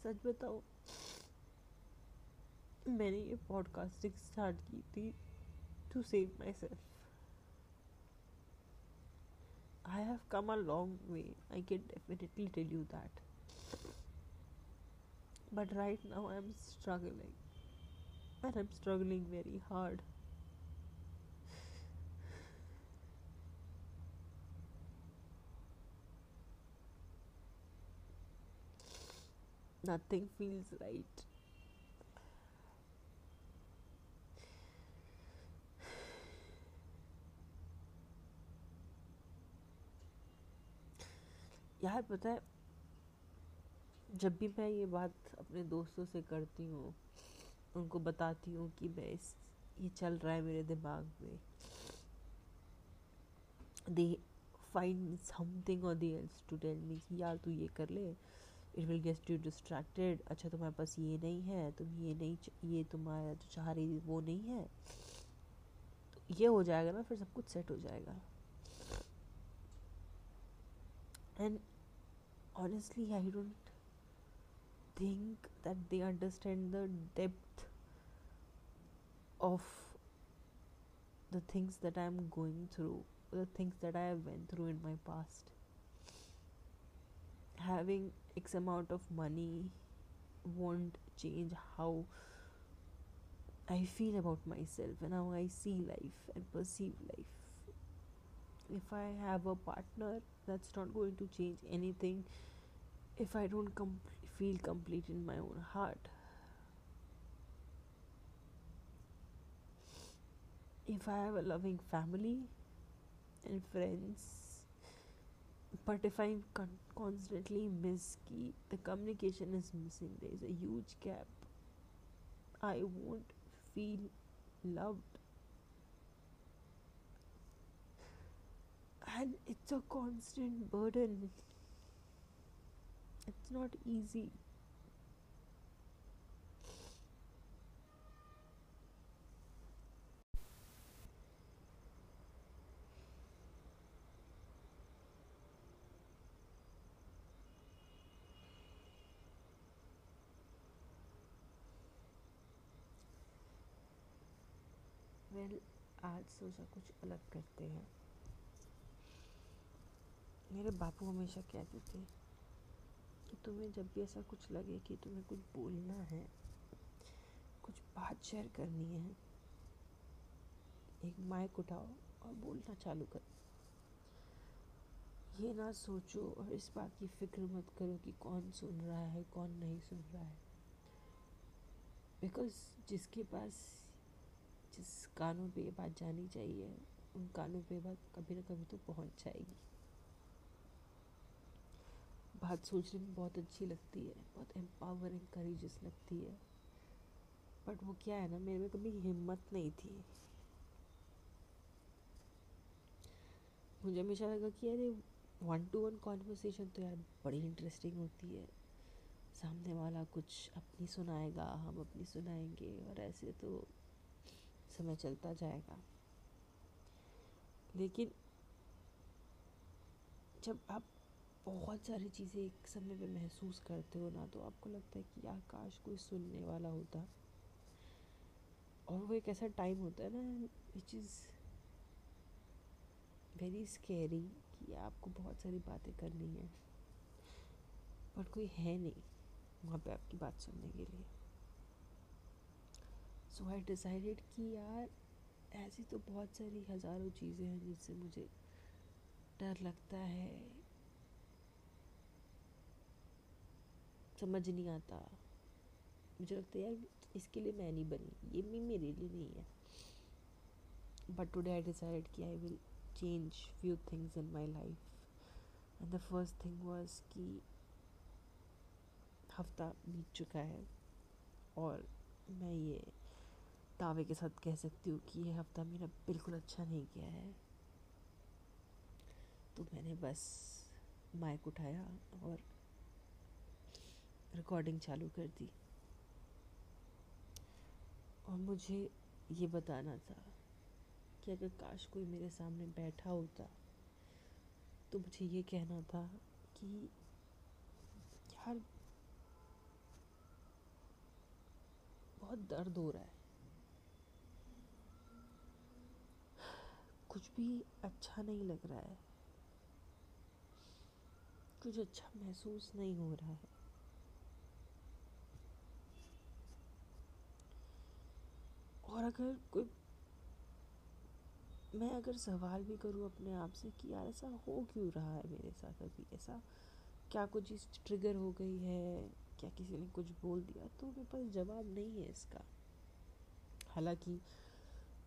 सच बताओ मैंने ये podcasting start की थी to save myself I have come a long way, I can definitely tell you that. But right now I am struggling, and I'm struggling very hard. Nothing feels right. यार पता है, जब भी मैं ये बात अपने दोस्तों से करती हूँ, उनको बताती हूँ कि मैं इस, ये चल रहा है मेरे दिमाग में। दे फाइंड समथिंग और they else to tell me कि यार तू ये कर ले it will get you distracted अच्छा तुम्हारे पास ये नहीं है, तुम ये नहीं ये तुम्हारा जो चाह रही वो नहीं है। तो ये हो जाएगा ना, फिर सब कुछ सेट हो जाएगा। And honestly i don't think that they understand the depth of the things that i'm going through the things that i have went through in my past having x amount of money won't change how I feel about myself and how I see life and perceive life. If I have a partner, that's not going to change anything if I don't com- feel complete in my own heart. if I have a loving family and friends, but if I con- constantly miss ki the communication is missing, there is a huge gap. I won't feel loved. And it's a constant burden. It's not easy. Well आज सोचा कुछ अलग करते हैं मेरे बापू हमेशा कहते थे कि तुम्हें जब भी ऐसा कुछ लगे कि तुम्हें कुछ बोलना है, कुछ बात शेयर करनी है, एक माइक उठाओ और बोलना चालू करो। ये ना सोचो और इस बात की फ़िक्र मत करो कि कौन सुन रहा है, कौन नहीं सुन रहा है। बिकॉज़ जिसके पास, जिस कानों पे ये बात जानी चाहिए, उन कानों पे बात कभी ना कभी तो पहुँच जाएगी। बात सोचने में बहुत अच्छी लगती है, बहुत एम्पावरिंग करेजियस लगती है। बट वो क्या है ना, मेरे में कभी हिम्मत नहीं थी। मुझे हमेशा लगा कि यार वन टू वन कॉन्वर्सेशन तो यार बड़ी इंटरेस्टिंग होती है। सामने वाला कुछ अपनी सुनाएगा, हम अपनी सुनाएँगे और ऐसे तो समय चलता जाएगा। लेकिन जब आप बहुत सारी चीज़ें एक समय पे महसूस करते हो ना तो आपको लगता है कि यार, काश कोई सुनने वाला होता। और वो एक ऐसा टाइम होता है ना विच इज़ वेरी स्केरी कि आपको बहुत सारी बातें करनी है बट कोई है नहीं वहाँ पे आपकी बात सुनने के लिए। सो आई डिसाइडेड कि यार, ऐसी तो बहुत सारी हज़ारों चीज़ें हैं जिससे मुझे डर लगता है। समझ नहीं आता। मुझे लगता है यार, इसके लिए मैं नहीं बनी। ये भी मेरे लिए नहीं है। बट टुडे आई डिसाइडेड कि I will change few things in my life and the first thing was कि हफ़्ता बीत चुका है। और मैं ये दावे के साथ कह सकती हूँ कि ये हफ़्ता मेरा बिल्कुल अच्छा नहीं गया है। तो मैंने बस माइक उठाया और रिकॉर्डिंग चालू कर दी। और मुझे ये बताना था कि अगर काश कोई मेरे सामने बैठा होता तो मुझे ये कहना था कि यार, बहुत दर्द हो रहा है। कुछ भी अच्छा नहीं लग रहा है। कुछ अच्छा महसूस नहीं हो रहा है। और अगर कोई मैं अगर सवाल भी करूँ अपने आप से कि यार ऐसा हो क्यों रहा है मेरे साथ अभी? ऐसा क्या कुछ चीज़ ट्रिगर हो गई है? क्या किसी ने कुछ बोल दिया? तो मेरे पास जवाब नहीं है इसका। हालाँकि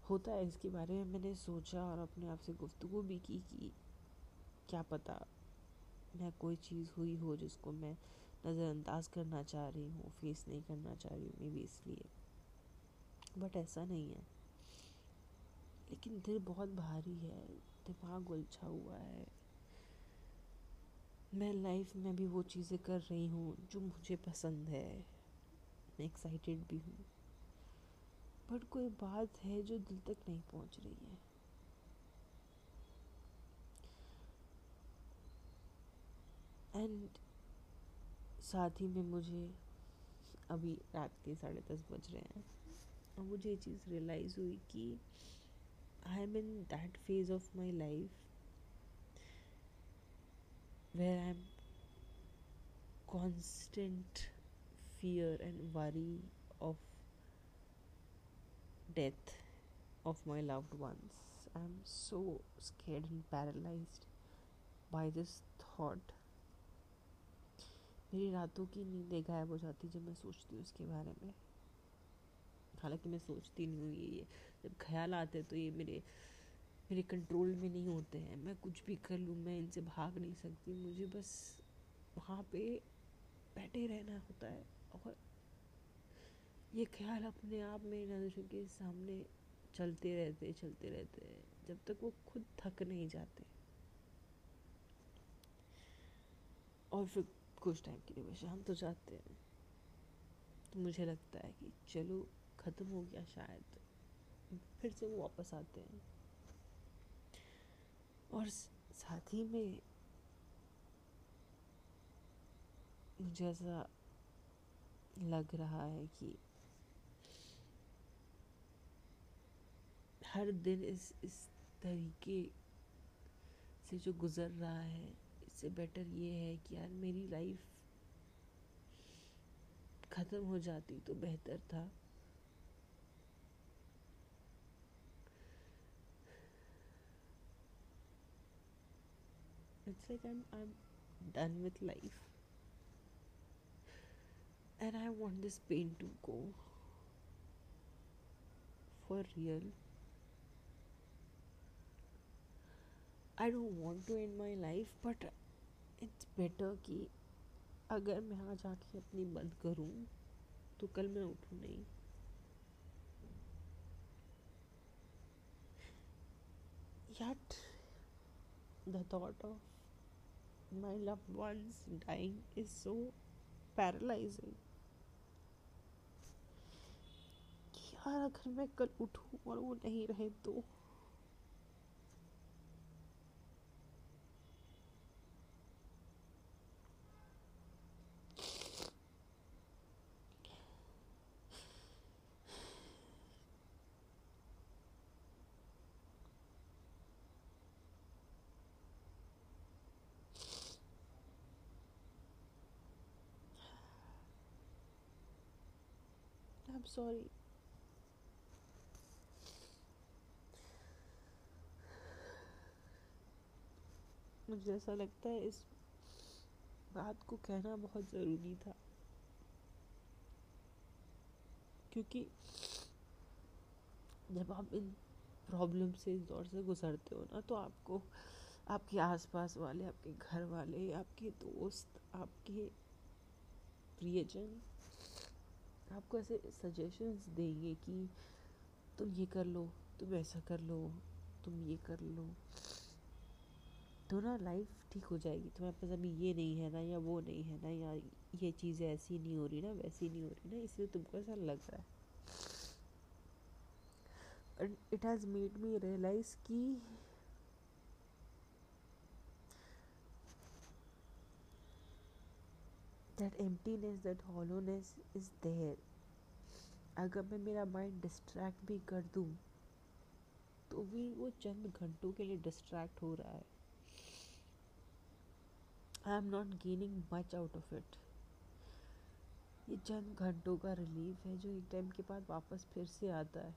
होता है इसके बारे में मैंने सोचा और अपने आप से गुफ्तु भी की कि क्या पता मैं कोई चीज़ हुई हो जिसको मैं नज़रअंदाज करना चाह रही हूँ फेस नहीं करना चाह रही हूँ मे बी इसलिए। बट ऐसा नहीं है। लेकिन दिल बहुत भारी है, दिमाग उलझा हुआ है। मैं लाइफ में भी वो चीज़ें कर रही हूँ जो मुझे पसंद है। मैं एक्साइटेड भी हूँ। बट कोई बात है जो दिल तक नहीं पहुँच रही है। एंड साथ ही में मुझे अभी रात के साढ़े दस बज रहे हैं। अब मुझे ये चीज़ रियलाइज़ हुई कि I am in that phase of my life where I am constant fear and worry of death of my loved ones I am so scared and paralyse by this thought मेरी रातों की नींदें गायब हो जाती जब मैं सोचती हूँ उसके बारे में। हालाँकि मैं सोचती नहीं हूँ ये ये। जब ख्याल आते हैं तो ये मेरे मेरे कंट्रोल में नहीं होते हैं। मैं कुछ भी कर लूँ, मैं इनसे भाग नहीं सकती। मुझे बस वहाँ पे बैठे रहना होता है और ये ख्याल अपने आप मेरी नज़रों के सामने चलते रहते चलते रहते हैं, जब तक वो खुद थक नहीं जाते। और फिर कुछ टाइम के लिए शांत हो जाते हैं। तो मुझे लगता है कि चलो ख़त्म हो गया शायद। फिर से वो वापस आते हैं। और साथ ही में मुझे ऐसा लग रहा है कि हर दिन इस इस तरीके से जो गुज़र रहा है, इससे बेटर ये है कि यार मेरी लाइफ ख़त्म हो जाती तो बेहतर था। It's like I'm I'm done with life and I want this pain to go for real I don't want to end my life but it's better कि अगर मैं आज आँखें अपनी बंद करूँ तो कल मैं उठूँ नहीं yet the thought of my loved ones dying is so paralyzing कि यार अगर मैं कल उठूं और वो नहीं रहे तो Sorry. मुझे ऐसा लगता है इस बात को कहना बहुत ज़रूरी था क्योंकि जब आप इन प्रॉब्लम से इस दौर से गुजरते हो ना तो आपको आपके आसपास वाले, आपके घर वाले, आपके दोस्त, आपके प्रियजन आपको ऐसे सजेशंस देंगे कि तुम ये कर लो, तुम ऐसा कर लो, तुम ये कर लो तो ना लाइफ ठीक हो जाएगी। तुम्हारे पास अभी ये नहीं है ना, या वो नहीं है ना, या ये चीज़ें ऐसी नहीं हो रही ना, वैसी नहीं हो रही ना, इसलिए तुमको ऐसा लग रहा है। It has made me realise कि that emptiness, that hollowness is there. अगर मैं मेरा माइंड डिस्ट्रैक्ट भी कर दूँ तो भी वो चंद घंटों के लिए डिस्ट्रैक्ट हो रहा है। I am not gaining much out of it ये चंद घंटों का रिलीफ है जो एक टाइम के बाद वापस फिर से आता है।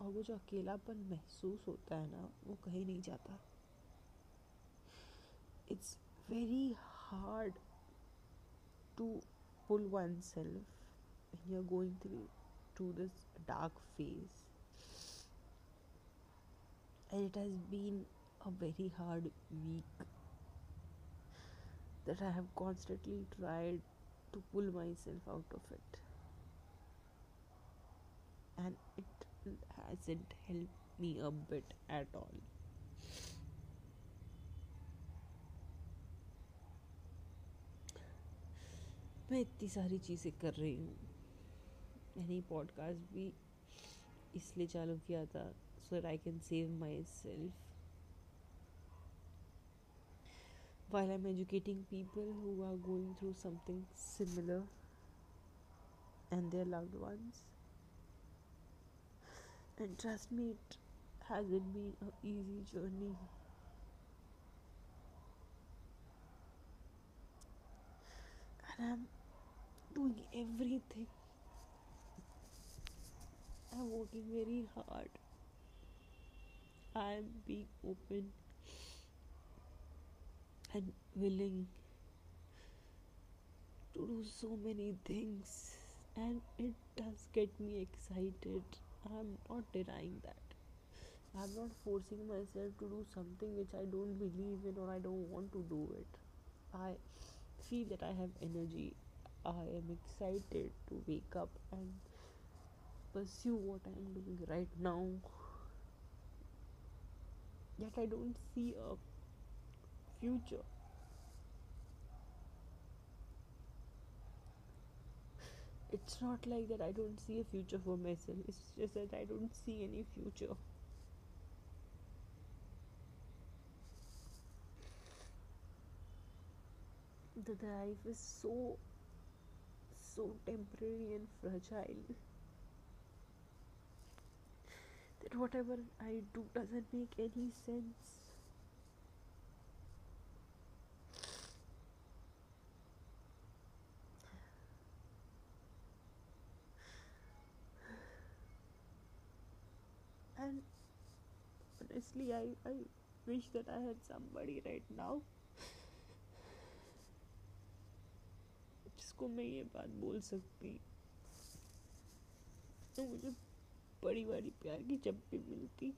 और वो जो अकेलापन महसूस होता है ना, वो कहीं नहीं जाता। It's very hard to pull oneself when you're going through to this dark phase. And it has been a very hard week that I have constantly tried to pull myself out of it. And it hasn't helped me a bit at all मैं इतनी सारी चीज़ें कर रही हूँ। मैंने podcast भी इसलिए चालू किया था so I can save myself while I am educating people who are going through something similar and their loved ones and trust me it has it been easy journey and I doing everything. I'm working very hard. I'm being open and willing to do so many things and it does get me excited. I'm not denying that. I'm not forcing myself to do something which I don't believe in or I don't want to do it. I feel that I have energy. I am excited to wake up and pursue what I am doing right now. Yet I don't see a future. It's not like that I don't see a future for myself, it's just that I don't see any future. The life is so, so temporary and fragile that whatever I do doesn't make any sense. And honestly, I, I wish that I had somebody right now जिसको मैं ये बात बोल सकती तो मुझे बड़ी बड़ी प्यार की चप्पी मिलती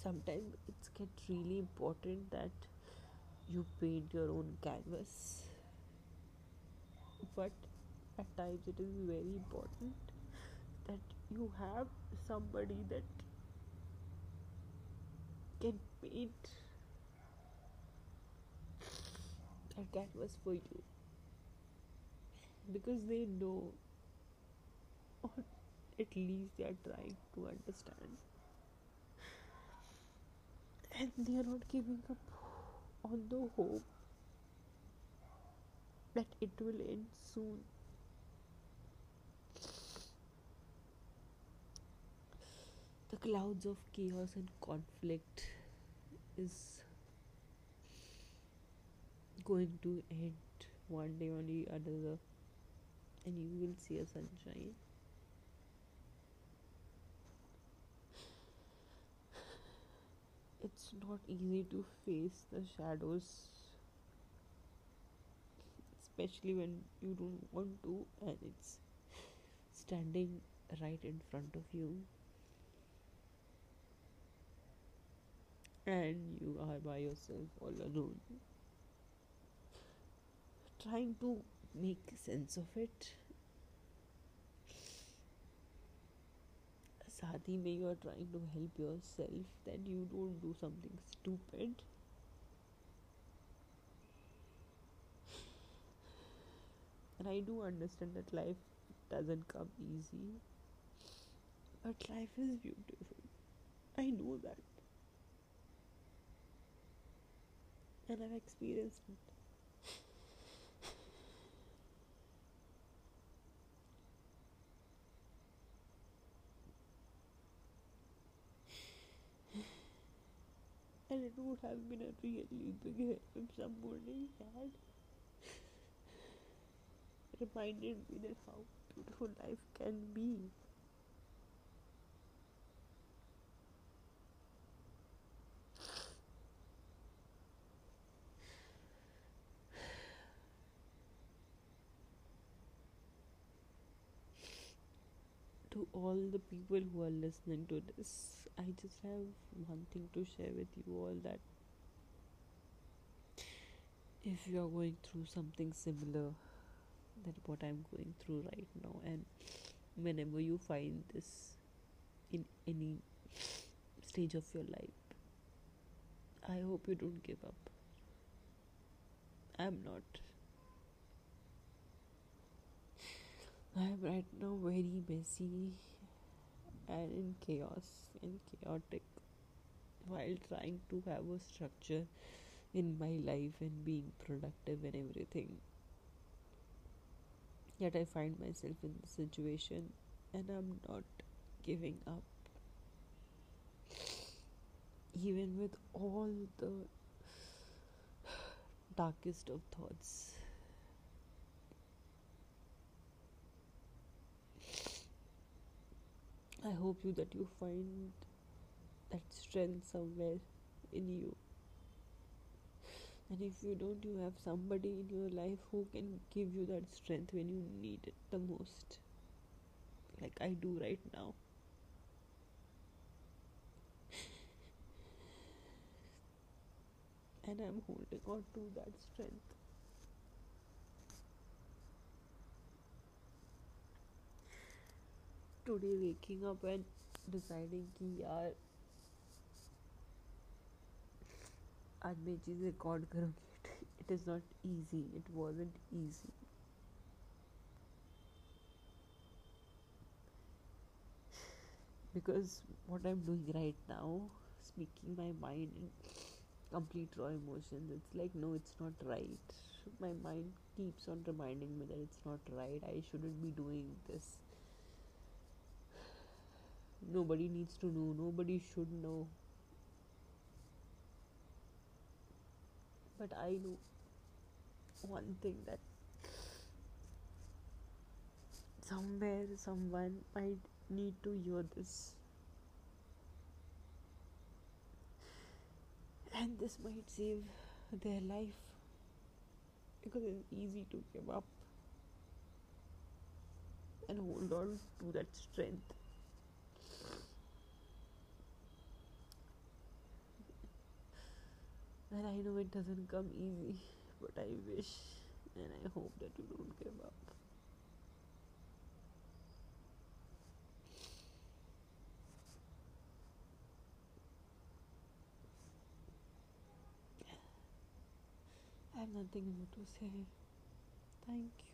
sometimes it's get really important that you paint your own canvas but at times it is very important that you have somebody that can paint that canvas for you because they know or at least they are trying to understand and they are not giving up on the hope that it will end soon. The clouds of chaos and conflict is going to end one day or the other, and you will see a sunshine. it's not easy to face the shadows especially when you don't want to and it's standing right in front of you and you are by yourself all alone trying to make sense of it शादी में you are trying to help yourself that you don't do something stupid and I do understand that life doesn't come easy but life is beautiful I know that And I've experienced it and it would have been a really big help if somebody had reminded me that how beautiful life can be. To all the people who are listening to this, I just have one thing to share with you all that if you are going through something similar than what I'm going through right now, and whenever you find this in any stage of your life, I hope you don't give up. I'm not. I'm right now very busy and in chaos and chaotic while trying to have a structure in my life and being productive and everything. Yet I find myself in this situation and I'm not giving up. Even with all the darkest of thoughts. I hope you that you find that strength somewhere in you. And if you don't, you have somebody in your life who can give you that strength when you need it the most. Like I do right now. and I'm holding on to that strength. Today, waking up and deciding कि यार आज मैं चीज़ record करूँगी it is not easy it wasn't easy because what I'm doing right now speaking my mind in complete raw emotions it's like no it's not right my mind keeps on reminding me that it's not right I shouldn't be doing this nobody needs to know. Nobody should know. But i know one thing that somewhere someone might need to hear this. And this might save their life. Because it's easy to give up. And hold on to that strength And I know it doesn't come easy, but I wish and I hope that you don't give up. I have nothing more to say. Thank you.